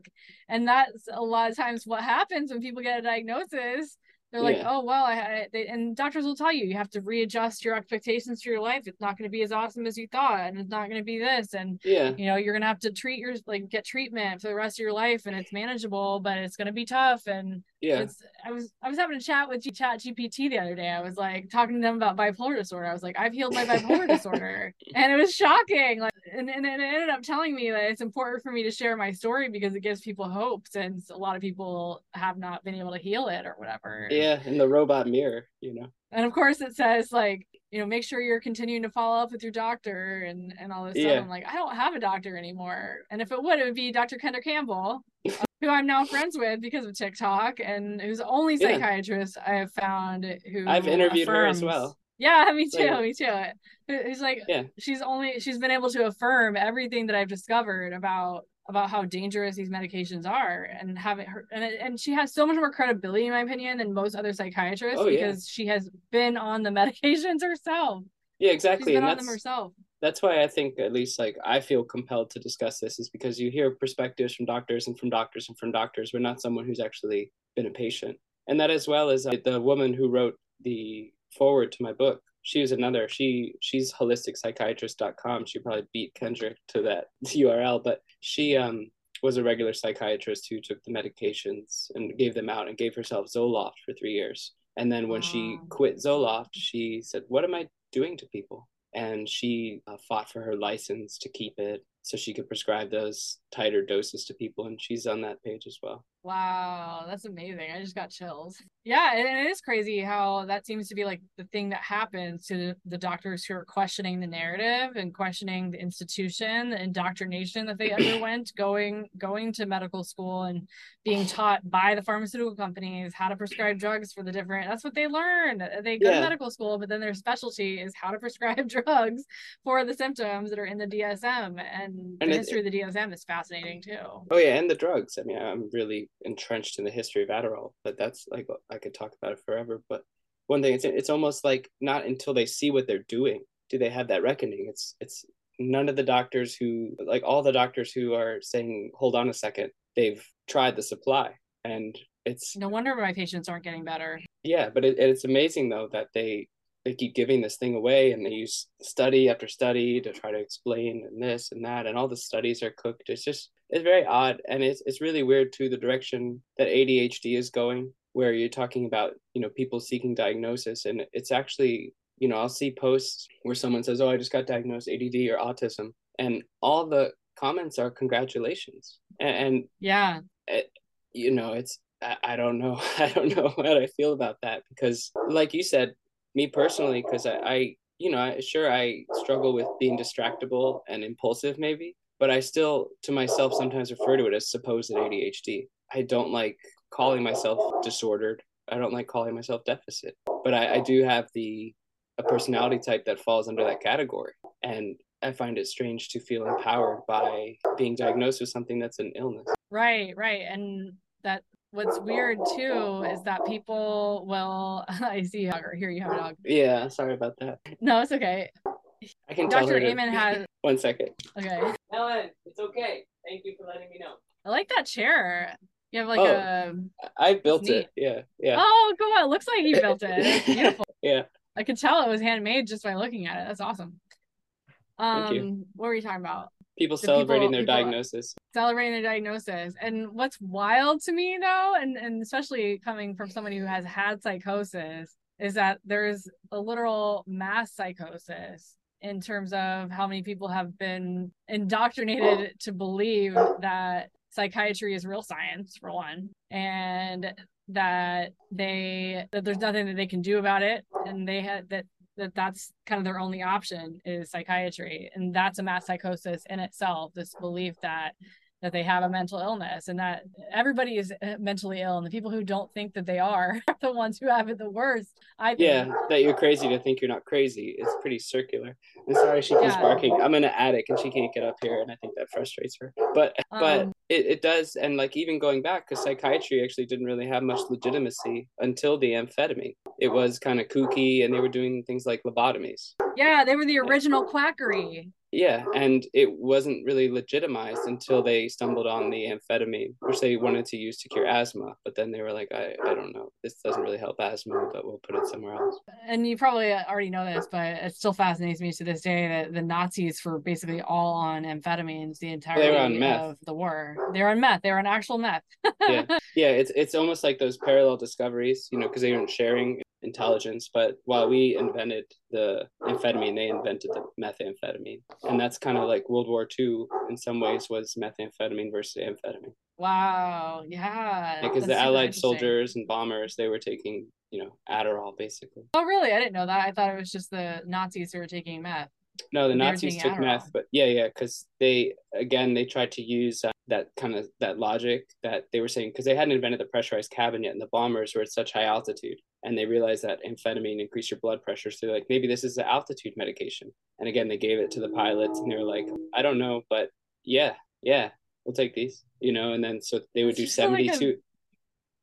And that's a lot of times what happens when people get a diagnosis they're like Yeah. oh well i, I they, and doctors will tell you you have to readjust your expectations for your life it's not going to be as awesome as you thought and it's not going to be this and yeah you know you're going to have to treat your like get treatment for the rest of your life and it's manageable but it's going to be tough and Yeah. It's I was I was having a chat with G- Chat GPT the other day. I was like talking to them about bipolar disorder. I was like, I've healed my bipolar disorder. And it was shocking. Like and, and it ended up telling me that it's important for me to share my story because it gives people hope since a lot of people have not been able to heal it or whatever. Yeah, in the robot mirror, you know. And of course it says like, you know, make sure you're continuing to follow up with your doctor and and all this Yeah. stuff. I'm like, I don't have a doctor anymore. And if it would, it would be Dr. Kendra Campbell, who I'm now friends with because of TikTok and who's the only Yeah. psychiatrist I have found who I've interviewed her as well. Yeah, me too, Like- me too. Who- Who's like Yeah. she's only she's been able to affirm everything that I've discovered about about how dangerous these medications are and having her and and she has so much more credibility in my opinion than most other psychiatrists Oh, yeah. because she has been on the medications herself. Yeah, She's exactly. been And on them herself. That's why I think at least like I feel compelled to discuss this is because you hear perspectives from doctors and from doctors and from doctors, but not someone who's actually been a patient. And that as well as uh, the woman who wrote the forward to my book. She was another. She she's holisticspsychiatrist.com. She probably beat Kendrick to that URL, but she um was a regular psychiatrist who took the medications and gave them out and gave herself Zoloft for three years. And then when she quit Zoloft, she said, "What am I doing to people?" And she uh, fought for her license to keep it so she could prescribe those tighter doses to people. And she's on that page as well. Wow, that's amazing. I just got chills. Yeah, and it is crazy how that seems to be like the thing that happens to the doctors who are questioning the narrative and questioning the institution, the indoctrination that they underwent going going to medical school and being taught by the pharmaceutical companies how to prescribe drugs for the different that's what they learn. Uh, they go Yeah. to medical school, but then their specialty is how to prescribe drugs for the symptoms that are in the DSM. And, And the it- history of the DSM is fascinating too. Oh yeah, and the drugs. I mean, I'm really entrenched in the history of Adderall, but that's like I could talk about it forever. But one thing, it's it's almost like not until they see what they're doing do they have that reckoning. It's it's none of the doctors who like all the doctors who are saying, hold on a second, they've tried the supply, and it's No wonder my patients aren't getting better. yeah, but it, it's amazing though that they they keep giving this thing away and they use study after study to try to explain and this and that and all the studies are cooked. It's just it's very odd and it's it's really weird too the direction that ADHD is going where you're talking about, you know, people seeking diagnosis and it's actually, you know, I'll see posts where someone says, "Oh, I just got diagnosed ADD or autism." And all the comments are congratulations. And, and Yeah. you know it's I, I don't know i don't know how i feel about that because like you said me personally because I, I you know I, sure i struggle with being distractible and impulsive maybe but i still to myself sometimes refer to it as supposed adhd i don't like calling myself disordered i don't like calling myself deficit but i, I do have the a personality type that falls under that category and i find it strange to feel empowered by being diagnosed with something that's an illness Right, right. And that what's weird too is that people will I see you or here you have a dog. Yeah, sorry about that. No, it's okay. I can tell Dr. her. to- Amen has One second. okay. Ellen, it's okay. Thank you for letting me know. I like that chair. You have like Oh. a I built it. Yeah, yeah, oh cool. It looks like you built it. It's beautiful. yeah. I could tell it was handmade just by looking at it. That's awesome. Thank you. Um, what were you talking about? People The celebrating people- their people- diagnosis. Celebrating their diagnosis. And what's wild to me though, and, and especially coming from somebody who has had psychosis, is that there's a literal mass psychosis in terms of how many people have been indoctrinated to believe that psychiatry is real science for one and that they that there's nothing that they can do about it and they had that that that's kind of their only option is psychiatry and that's a mass psychosis in itself this belief that that they have a mental illness and that everybody is uh, mentally ill and the people who don't think that they are are the ones who have it the worst i think Yeah, that you're crazy to think you're not crazy. It's pretty circular. And sorry, she keeps Yeah. barking. I'm in an attic and she can't get up here, and I think that frustrates her. But but Um, it, it does, and like even going back, because psychiatry actually didn't really have much legitimacy until the amphetamine. It was kind of kooky, and they were doing things like lobotomies. yeah they were the original quackery Yeah, and it wasn't really legitimized until they stumbled on the amphetamine, which they wanted to use to cure asthma. But then they were like, I, I don't know, this doesn't really help asthma, but we'll put it somewhere else. And you probably already know this, but it still fascinates me to this day that the Nazis were basically all on amphetamines the entirety on meth. of the war. They were on meth. They were on actual meth. yeah, yeah, it's it's almost like those parallel discoveries, you know, because they weren't sharing intelligence. But while we invented the amphetamine, they invented the methamphetamine, and that's kind of like World War II in some ways was methamphetamine versus amphetamine. Wow. Yeah. Because the Allied soldiers and bombers, they were taking, you know, Adderall basically. Oh, really? I didn't know that. I thought it was just the Nazis who were taking meth. No, the Nazis took meth, but yeah, yeah, because they again they tried to use uh, that kind of that logic that they were saying because they hadn't invented the pressurized cabin yet, and the bombers were at such high altitude, and they realized that amphetamine increased your blood pressure, so they're like maybe this is the altitude medication, and again they gave it to the pilots, and they were like, I don't know, but yeah, yeah, we'll take these, you know, and then so they would do just like a- 72,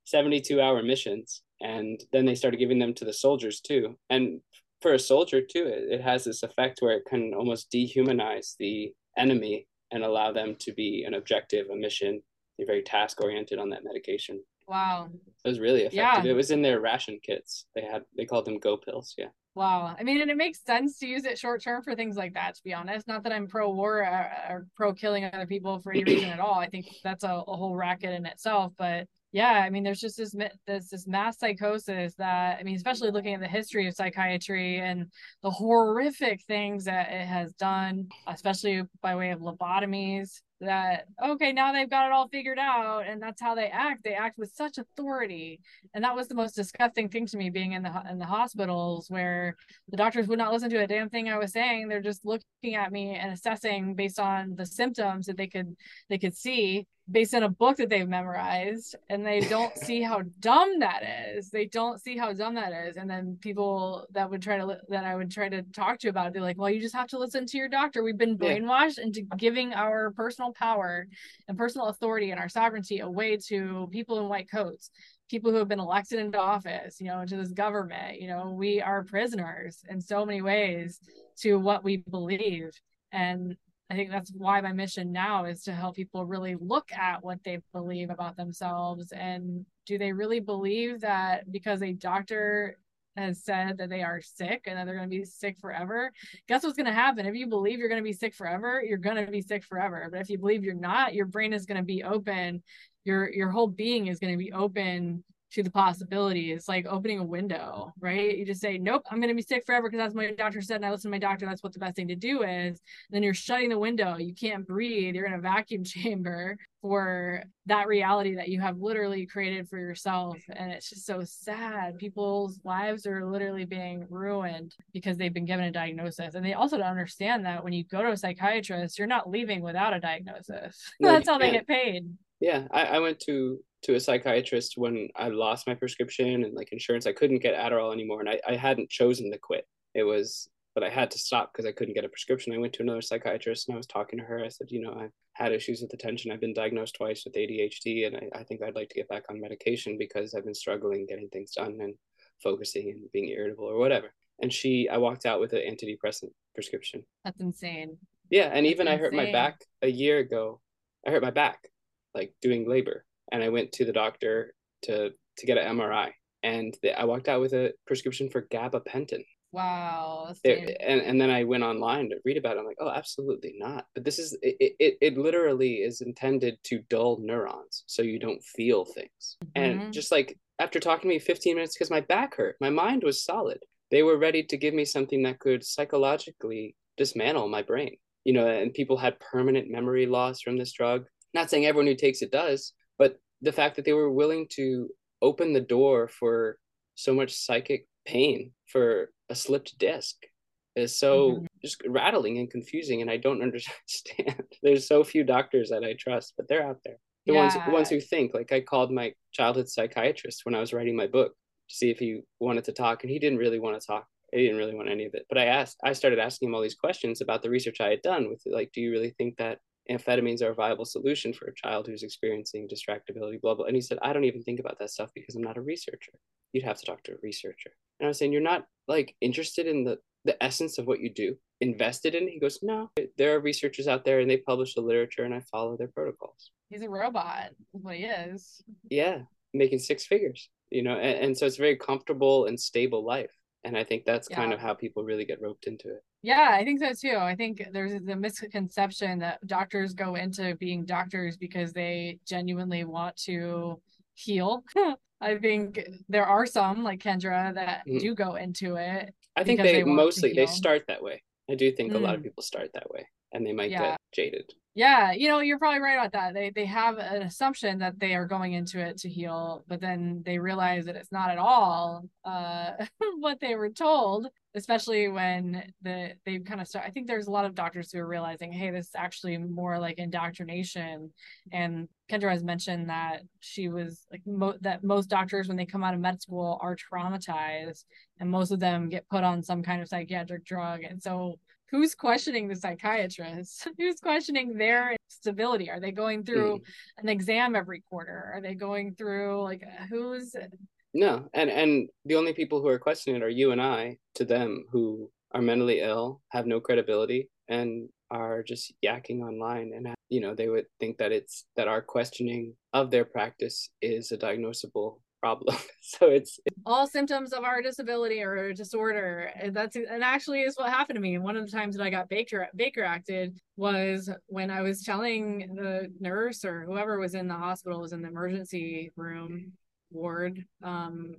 72 hour missions, and then they started giving them to the soldiers too, and for a soldier too it, it has this effect where it can almost dehumanize the enemy and allow them to be an objective a mission they're very task oriented on that medication Wow. it was really effective Yeah. it was in their ration kits they had they called them go pills yeah Wow. I mean, and it makes sense to use it short term for things like that, to be honest. Not that I'm pro war or, or pro killing other people for any reason at all. I think that's a, a whole racket in itself. But yeah, I mean, there's just this, there's this mass psychosis that, I mean, especially looking at the history of psychiatry and the horrific things that it has done, especially by way of lobotomies. That okay, now they've got it all figured out, and that's how they act. They act with such authority, and that was the most disgusting thing to me being in the in the hospitals where the doctors would not listen to a damn thing I was saying. They're just looking at me and assessing based on the symptoms that they could they could see based on a book that they've memorized and they don't see how dumb that is. They don't see how dumb that is. And then people that would try to that I would try to talk to about it, they're like, "Well, you just have to listen to your doctor. We've been brainwashed into giving our personal power and personal authority and our sovereignty away to people in white coats." people who have been elected into office, you know, into this government. You know, we are prisoners in so many ways to what we believe. And I think that's why my mission now is to help people really look at what they believe about themselves and do they really believe that because a doctor has said that they are sick and that they're going to be sick forever. Guess what's going to happen? If you believe you're going to be sick forever, you're going to be sick forever. But if you believe you're not, your brain is going to be open your your whole being is going to be open to the possibility. It's like opening a window, right? You just say, "Nope, I'm going to be sick forever because that's what my doctor said, and I listen to my doctor. That's what the best thing to do is." then you're shutting the window. You can't breathe. You're in a vacuum chamber for that reality that you have literally created for yourself, and it's just so sad. People's lives are literally being ruined because they've been given a diagnosis, and they also don't understand that when you go to a psychiatrist, you're not leaving without a diagnosis. No, that's how they get paid. yeah I, I went to to a psychiatrist when i lost my prescription and like insurance. I couldn't get adderall anymore and i, I hadn't chosen to quit. It was but i had to stop because i couldn't get a prescription. I went to another psychiatrist and i was talking to her. I said you know i've had issues with attention. I've been diagnosed twice with adhd and I, I think i'd like to get back on medication because i've been struggling getting things done and focusing and being irritable or whatever. And she i walked out with an antidepressant prescription. That's insane. yeah, and That's even I hurt my back a year ago. I hurt my back, like doing labor, and I went to the doctor to to get an MRI, and the, I walked out with a prescription for gabapentin. Wow. damn- and and then I went online to read about it. I'm like, oh, absolutely not. But this is it. It, it literally is intended to dull neurons so you don't feel things. Mhm. And just like after talking to me 15 minutes because my back hurt, my mind was solid. They were ready to give me something that could psychologically dismantle my brain. You know, and people had permanent memory loss from this drug. Not saying everyone who takes it does, but the fact that they were willing to open the door for so much psychic pain for a slipped disc is so Mhm. just rattling and confusing and i don't understand. There's so few doctors that i trust but they're out there. The ones the ones who think like i called my childhood psychiatrist when i was writing my book to see if he wanted to talk and he didn't really want to talk. He didn't really want any of it. But i asked i started asking him all these questions about the research i had done with like do you really think that amphetamines are a viable solution for a child who's experiencing distractibility blah blah and he said i don't even think about that stuff because i'm not a researcher you'd have to talk to a researcher and i was saying you're not like interested in the the essence of what you do invested in it? He goes, no, there are researchers out there and they publish the literature and I follow their protocols. He's a robot, what he is. Yeah, making six figures, you know, and, and so it's a very comfortable and stable life. And I think that's yeah. kind of how people really get roped into it. Yeah, I think so too. I think there's the misconception that doctors go into being doctors because they genuinely want to heal. I think there are some like Kendra that mm. do go into it. I think they, they mostly they start that way. I do think mm. a lot of mm. people start that way and they might yeah. get jaded. Yeah, you know, you're probably right about that. They they have an assumption that they are going into it to heal, but then they realize that it's not at all uh, what they were told. Especially when the they kind of start. I think there's a lot of doctors who are realizing, hey, this is actually more like indoctrination. And Kendra has mentioned that she was like mo- that most doctors when they come out of med school are traumatized, and most of them get put on some kind of psychiatric drug, and so who's questioning the psychiatrist? Who's questioning their stability? Are they going through mm. an exam every quarter? Are they going through like who's no and and the only people who are questioning it are you and i to them who are mentally ill have no credibility and are just yakking online and you know they would think that it's that our questioning of their practice is a diagnosable problem. so it's all symptoms of our disability or disorder. And that's and actually is what happened to me. One of the times that I got Baker Baker acted was when I was telling the nurse or whoever was in the hospital was in the emergency room ward. Um,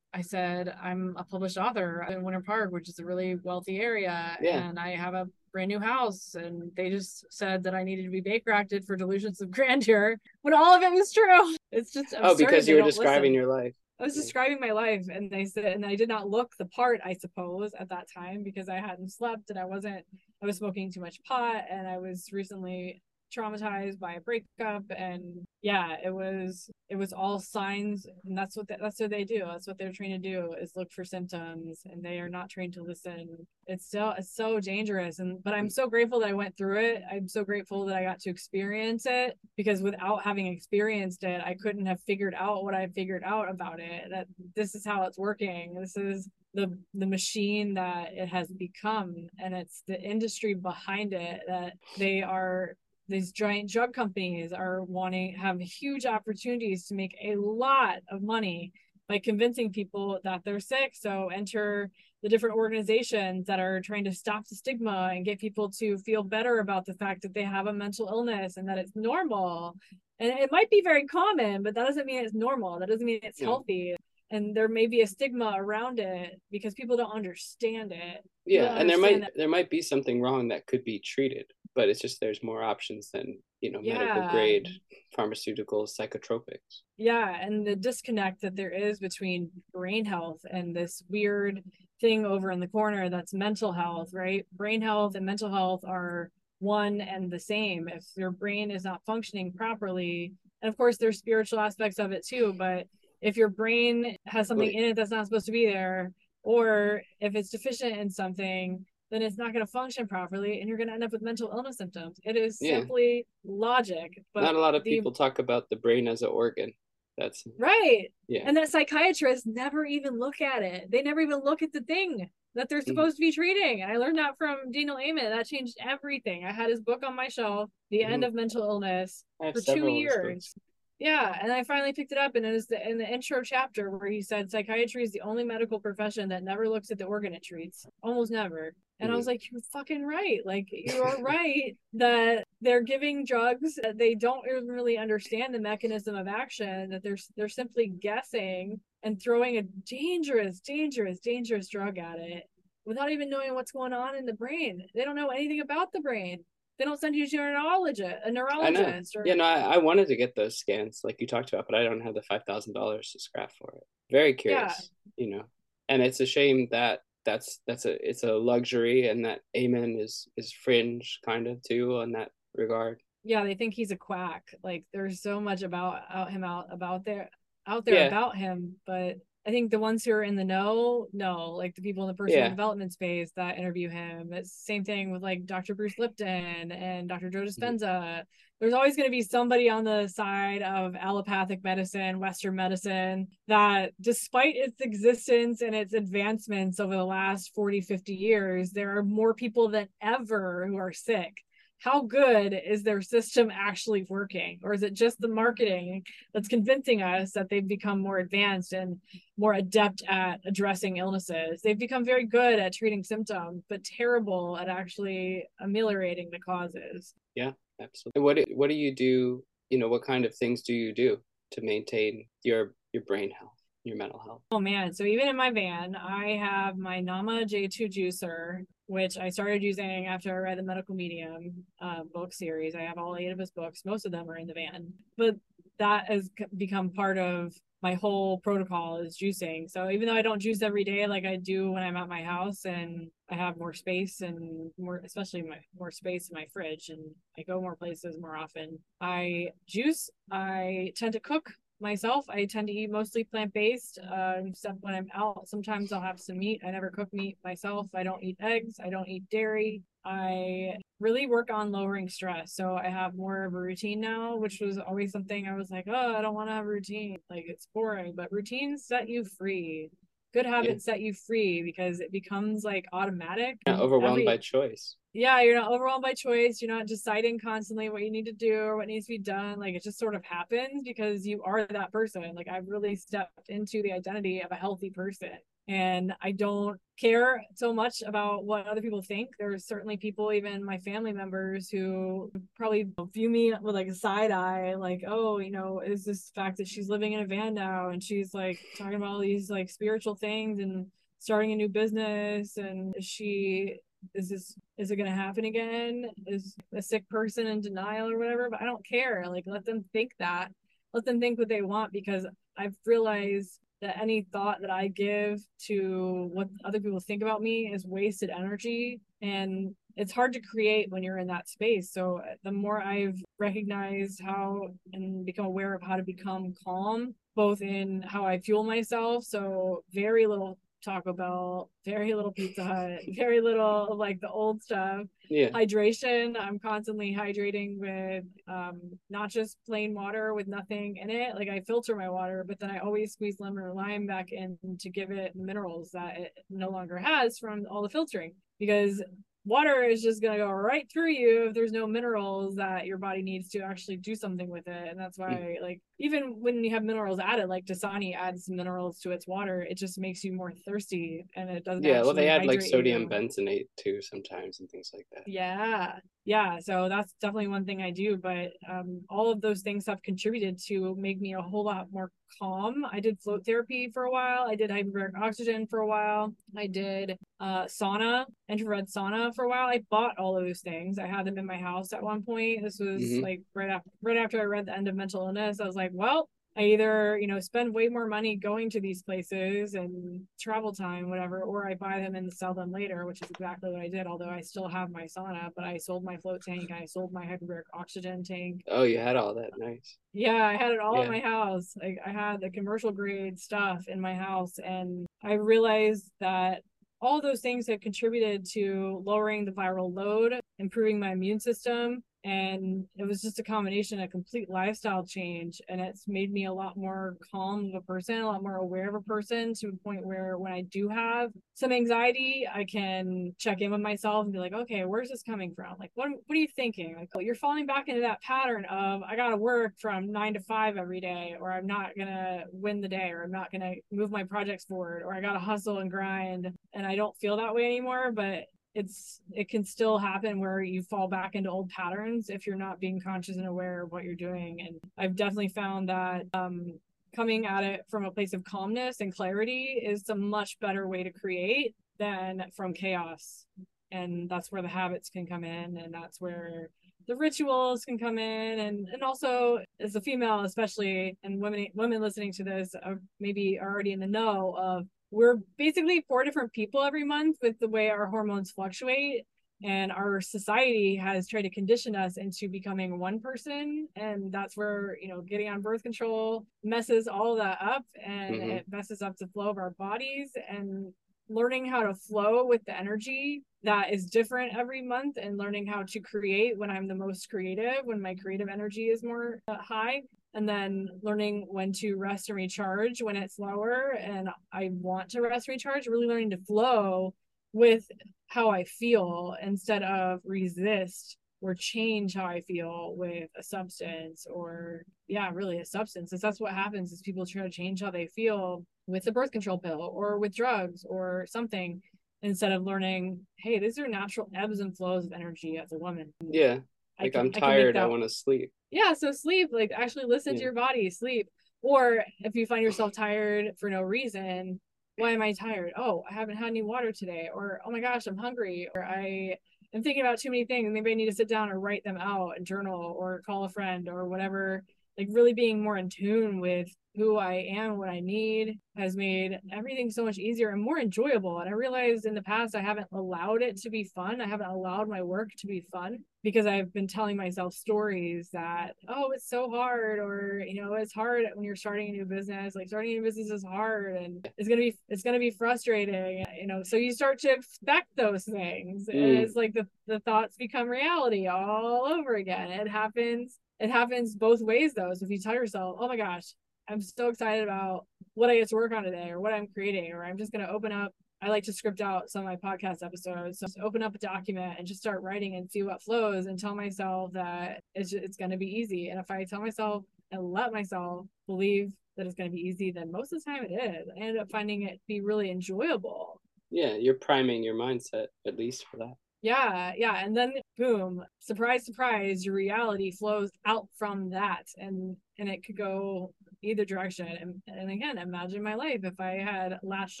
I said, I'm a published author in Winter Park, which is a really wealthy area, yeah. and I have a brand new house. And they just said that I needed to be Baker acted for delusions of grandeur when all of it was true. It's just absurd. oh, because you were describing listen. your life. I was describing my life, and they said, and I did not look the part, I suppose, at that time because I hadn't slept and I wasn't, I was smoking too much pot, and I was recently traumatized by a breakup and yeah it was it was all signs and that's what that's what they do that's what they're trained to do is look for symptoms and they are not trained to listen. It's so it's so dangerous and but i'm so grateful that i went through it. I'm so grateful that i got to experience it because without having experienced it i couldn't have figured out what i figured out about it that this is how it's working this is the the machine that it has become and it's the industry behind it that they are these giant drug companies are wanting have huge opportunities to make a lot of money by convincing people that they're sick. So enter the different organizations that are trying to stop the stigma and get people to feel better about the fact that they have a mental illness and that it's normal. And it might be very common but that doesn't mean it's normal. That doesn't mean it's yeah. healthy. And there may be a stigma around it because people don't understand it. Yeah and there might that. there might be something wrong that could be treated but it's just there's more options than you know yeah. medical grade pharmaceuticals psychotropics. Yeah and the disconnect that there is between brain health and this weird thing over in the corner that's mental health right? Brain health and mental health are one and the same. If your brain is not functioning properly and of course there's spiritual aspects of it too but if your brain has something in it that's not supposed to be there or if it's deficient in something then it's not going to function properly and you're going to end up with mental illness symptoms. It is yeah. simply logic. But not a lot of the, people talk about the brain as an organ. That's right. Yeah. And that psychiatrists never even look at it. They never even look at the thing that they're mm-hmm. supposed mm-hmm. to be treating. And I learned that from Daniel Amen. That changed everything. I had his book on my shelf, The mm-hmm. End of Mental Illness, for two years. Yeah, and I finally picked it up, and it was the, in the intro chapter where he said psychiatry is the only medical profession that never looks at the organ it treats, almost never. And I was mm. like, you're fucking right. Like, you're right that they're giving drugs that they don't even really understand the mechanism of action, that they're, they're simply guessing and throwing a dangerous, dangerous, dangerous drug at it without even knowing what's going on in the brain. They don't know anything about the brain. They don't send you to a neurologist, a neurologist. Or... Yeah, no, I, I, wanted to get those scans like you talked about, but I don't have the five thousand dollars to scrap for it. Very curious, yeah. you know. And it's a shame that that's that's a it's a luxury and that amen is is fringe kind of too on that regard yeah they think he's a quack like there's so much about out him out about there out there yeah. about him but i think the ones who are in the know know like the people in the personal yeah. development space that interview him it's same thing with like dr bruce lipton and dr joe mm-hmm. dispenza mm-hmm. there's always going to be somebody on the side of allopathic medicine, Western medicine, that despite its existence and its advancements over the last 40, 50 years, there are more people than ever who are sick how good is their system actually working? Or is it just the marketing that's convincing us that they've become more advanced and more adept at addressing illnesses? They've become very good at treating symptoms but terrible at actually ameliorating the causes. Yeah absolutely. What what do you do you know what kind of things do you do to maintain your your brain health your mental health oh man so even in my van i have my nama j2 juicer which I started using after I read the Medical Medium uh, book series. I have all eight of his books. Most of them are in the van, but that has become part of my whole protocol is juicing. So even though I don't juice every day like I do when I'm at my house and I have more space and more, especially my more space in my fridge and I go more places more often, I juice. I tend to cook myself. I tend to eat mostly plant based. Uh, except when I'm out, sometimes I'll have some meat. I never cook meat myself. I don't eat eggs. I don't eat dairy. I really work on lowering stress. So I have more of a routine now, which was always something I was like, oh, I don't want to have a routine. Like it's boring, but routines set you free. Good habits yeah. set you free because it becomes like automatic. Yeah, overwhelmed every, by choice yeah, you're not overwhelmed by choice. You're not deciding constantly what you need to do or what needs to be done. Like it just sort of happens because you are that person. Like I've really stepped into the identity of a healthy person. And I don't care so much about what other people think. There's certainly people, even my family members, who probably view me with like a side eye, like, oh, you know, is this fact that she's living in a van now and she's like talking about all these like spiritual things and starting a new business and she is this is it going to happen again? Is a sick person in denial or whatever? But i don't care. Like let them think that. Let them think what they want because i've realized that any thought that i give to what other people think about me is wasted energy. And it's hard to create when you're in that space. So uh, the more i've recognized how and become aware of how to become calm both in how i fuel myself so very little Taco Bell, very little Pizza Hut, very little like the old stuff. Yeah. Hydration. I'm constantly hydrating with um not just plain water with nothing in it. Like I filter my water, but then I always squeeze lemon or lime back in to give it minerals that it no longer has from all the filtering. Because water is just going to go right through you if there's no minerals that your body needs to actually do something with it and that's why mm. like even when you have minerals added like dasani adds minerals to its water it just makes you more thirsty and it doesn't yeah well they add like sodium you. bentonite too sometimes and things like that yeah yeah so that's definitely one thing i do but um, all of those things have contributed to make me a whole lot more calm. I did float therapy for a while. I did hyperbaric oxygen for a while. I did uh, sauna infrared sauna for a while. I bought all of those things. I had them in my house at one point. This was mm-hmm. like right after right after i read the end of mental illness i was like well I either, you know, spend way more money going to these places and travel time, whatever, or I buy them and sell them later, which is exactly what I did. Although I still have my sauna, but I sold my float tank, I sold my hyperbaric oxygen tank. Oh, you had all that, nice. Yeah, I had it all yeah. in my house. Like I had the commercial grade stuff in my house, and I realized that all those things have contributed to lowering the viral load, improving my immune system, and it was just a combination a complete lifestyle change and it's made me a lot more calm of a person a lot more aware of a person to a point where when i do have some anxiety i can check in with myself and be like okay where's this coming from? Like what, what are you thinking? Like oh, you're falling back into that pattern of i gotta work from nine to five every day or i'm not gonna win the day or i'm not gonna move my projects forward or i gotta hustle and grind and i don't feel that way anymore. But it's it can still happen where you fall back into old patterns if you're not being conscious and aware of what you're doing. And i've definitely found that um, coming at it from a place of calmness and clarity is a much better way to create than from chaos. And that's where the habits can come in and that's where the rituals can come in. And and also as a female especially and women women listening to this are maybe are already in the know of we're basically four different people every month with the way our hormones fluctuate. And our society has tried to condition us into becoming one person. And that's where you know getting on birth control messes all that up. And mm-hmm. it messes up the flow of our bodies. And learning how to flow with the energy that is different every month and learning how to create when I'm the most creative, when my creative energy is more uh, high, and then learning when to rest and recharge when it's lower and I want to rest and recharge, really learning to flow with how I feel instead of resist or change how I feel with a substance or yeah, really a substance. Because that's what happens is people try to change how they feel with the birth control pill or with drugs or something instead of learning, hey, these are natural ebbs and flows of energy as a woman. Yeah. Like can, I'm tired, I, I want to sleep. Yeah, so sleep, like actually listen yeah. to your body, sleep. Or if you find yourself tired for no reason, why am I tired? Oh, I haven't had any water today. Or oh my gosh, I'm hungry. Or I am thinking about too many things. Maybe I need to sit down and write them out and journal or call a friend or whatever. Like really being more in tune with who I am, what I need, has made everything so much easier and more enjoyable. And I realized in the past I haven't allowed it to be fun. I haven't allowed my work to be fun because I've been telling myself stories that, oh, it's so hard, or you know, it's hard when you're starting a new business. Like starting a new business is hard and it's gonna be it's gonna be frustrating, you know. So you start to expect those things. Mm. it's like the, the thoughts become reality all over again. It happens it happens both ways though. So if you tell yourself, oh my gosh, I'm so excited about what I get to work on today or what I'm creating, or I'm just going to open up. I like to script out some of my podcast episodes. So open up a document and just start writing and see what flows and tell myself that it's, it's going to be easy. And if I tell myself and let myself believe that it's going to be easy, then most of the time it is. I end up finding it be really enjoyable. Yeah, you're priming your mindset at least for that. Yeah, yeah. And then boom, surprise, surprise, your reality flows out from that. And and it could go either direction. And, and again, imagine my life if I had latched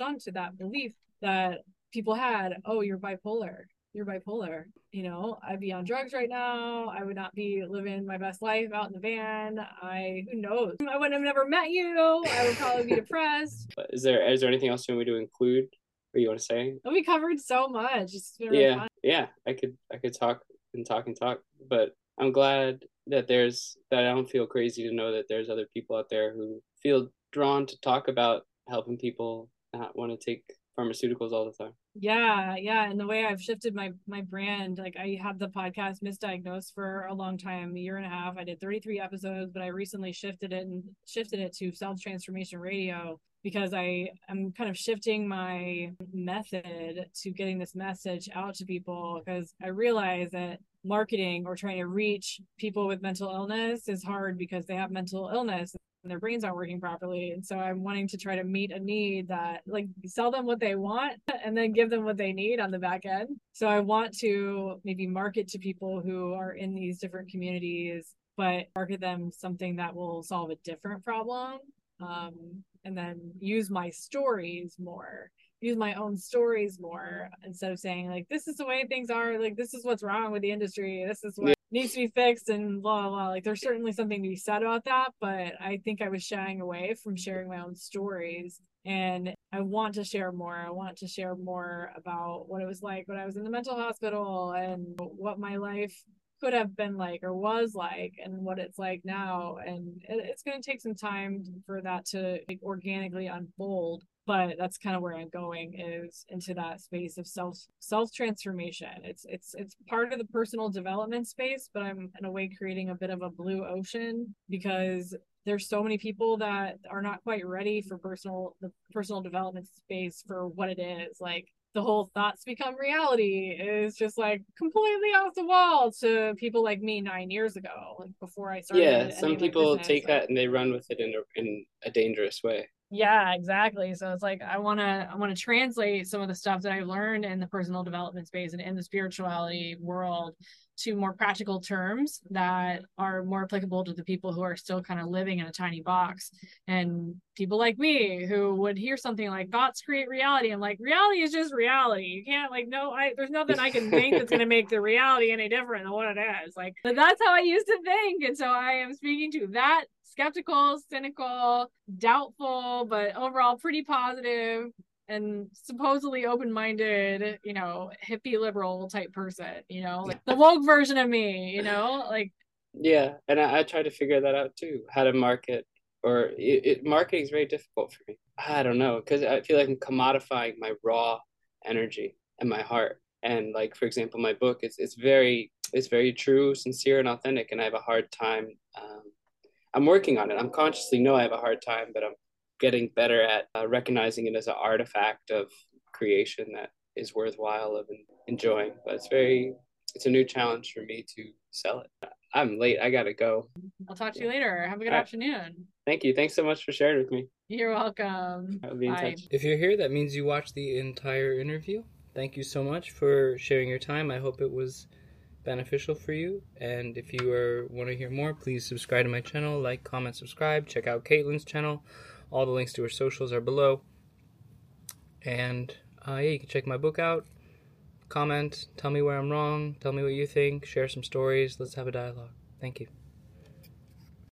onto that belief that people had, oh, you're bipolar. You're bipolar. You know, I'd be on drugs right now. I would not be living my best life out in the van. I who knows? I wouldn't have never met you. I would probably be depressed. Is there is there anything else you want me to include or you want to say? We covered so much. Really yeah, yeah. I could I could talk and talk and talk, but I'm glad that there's that I don't feel crazy to know that there's other people out there who feel drawn to talk about helping people not want to take pharmaceuticals all the time. Yeah, yeah, and the way I've shifted my my brand, like I had the podcast misdiagnosed for a long time, a year and a half. I did 33 episodes, but I recently shifted it and shifted it to self transformation radio because I am kind of shifting my method to getting this message out to people because I realize that marketing or trying to reach people with mental illness is hard because they have mental illness and their brains aren't working properly. And so I'm wanting to try to meet a need that like sell them what they want and then give them what they need on the back end. So I want to maybe market to people who are in these different communities, but market them something that will solve a different problem. Um, and then use my stories more use my own stories more instead of saying like this is the way things are like this is what's wrong with the industry this is what yeah. needs to be fixed and blah, blah blah like there's certainly something to be said about that but i think i was shying away from sharing my own stories and i want to share more i want to share more about what it was like when i was in the mental hospital and what my life could have been like or was like and what it's like now. And it, it's going to take some time for that to like, organically unfold but that's kind of where i'm going is into that space of self self transformation it's it's it's part of the personal development space but i'm in a way creating a bit of a blue ocean because there's so many people that are not quite ready for personal the personal development space for what it is. Like the whole thoughts become reality is just like completely off the wall to people like me nine years ago, like before I started. Yeah, some people business, take like, that and they run with it in a in a dangerous way. Yeah, exactly. So it's like I want to I want to translate some of the stuff that I've learned in the personal development space and in the spirituality world to more practical terms that are more applicable to the people who are still kind of living in a tiny box and people like me who would hear something like thoughts create reality. And like reality is just reality. You can't like no i there's nothing i can think that's going to make the reality any different than what it is. Like that's how i used to think and so i am speaking to that skeptical cynical doubtful but overall pretty positive and supposedly open-minded, you know, hippie liberal type person, you know, like the woke version of me, you know, like yeah, and I, I try to figure that out too, how to market or it, it marketing is very difficult for me. I don't know because I feel like I'm commodifying my raw energy and my heart. And like for example, my book is it's very it's very true, sincere, and authentic. And I have a hard time. Um, I'm working on it. I'm consciously know I have a hard time, but I'm getting better at uh, recognizing it as an artifact of creation that is worthwhile of enjoying. But it's very it's a new challenge for me to sell it. I'm late. I gotta go. I'll talk to you later. Have a good right. afternoon. Thank you. Thanks so much for sharing with me. You're welcome. I'll be in Bye. touch. If you're here, that means you watched the entire interview. Thank you so much for sharing your time. I hope it was beneficial for you. And if you are want to hear more, please subscribe to my channel, like, comment, subscribe. Check out Caitlin's channel. All the links to her socials are below. And uh, yeah, you can check my book out comment, tell me where I'm wrong, tell me what you think, share some stories. Let's have a dialogue. Thank you.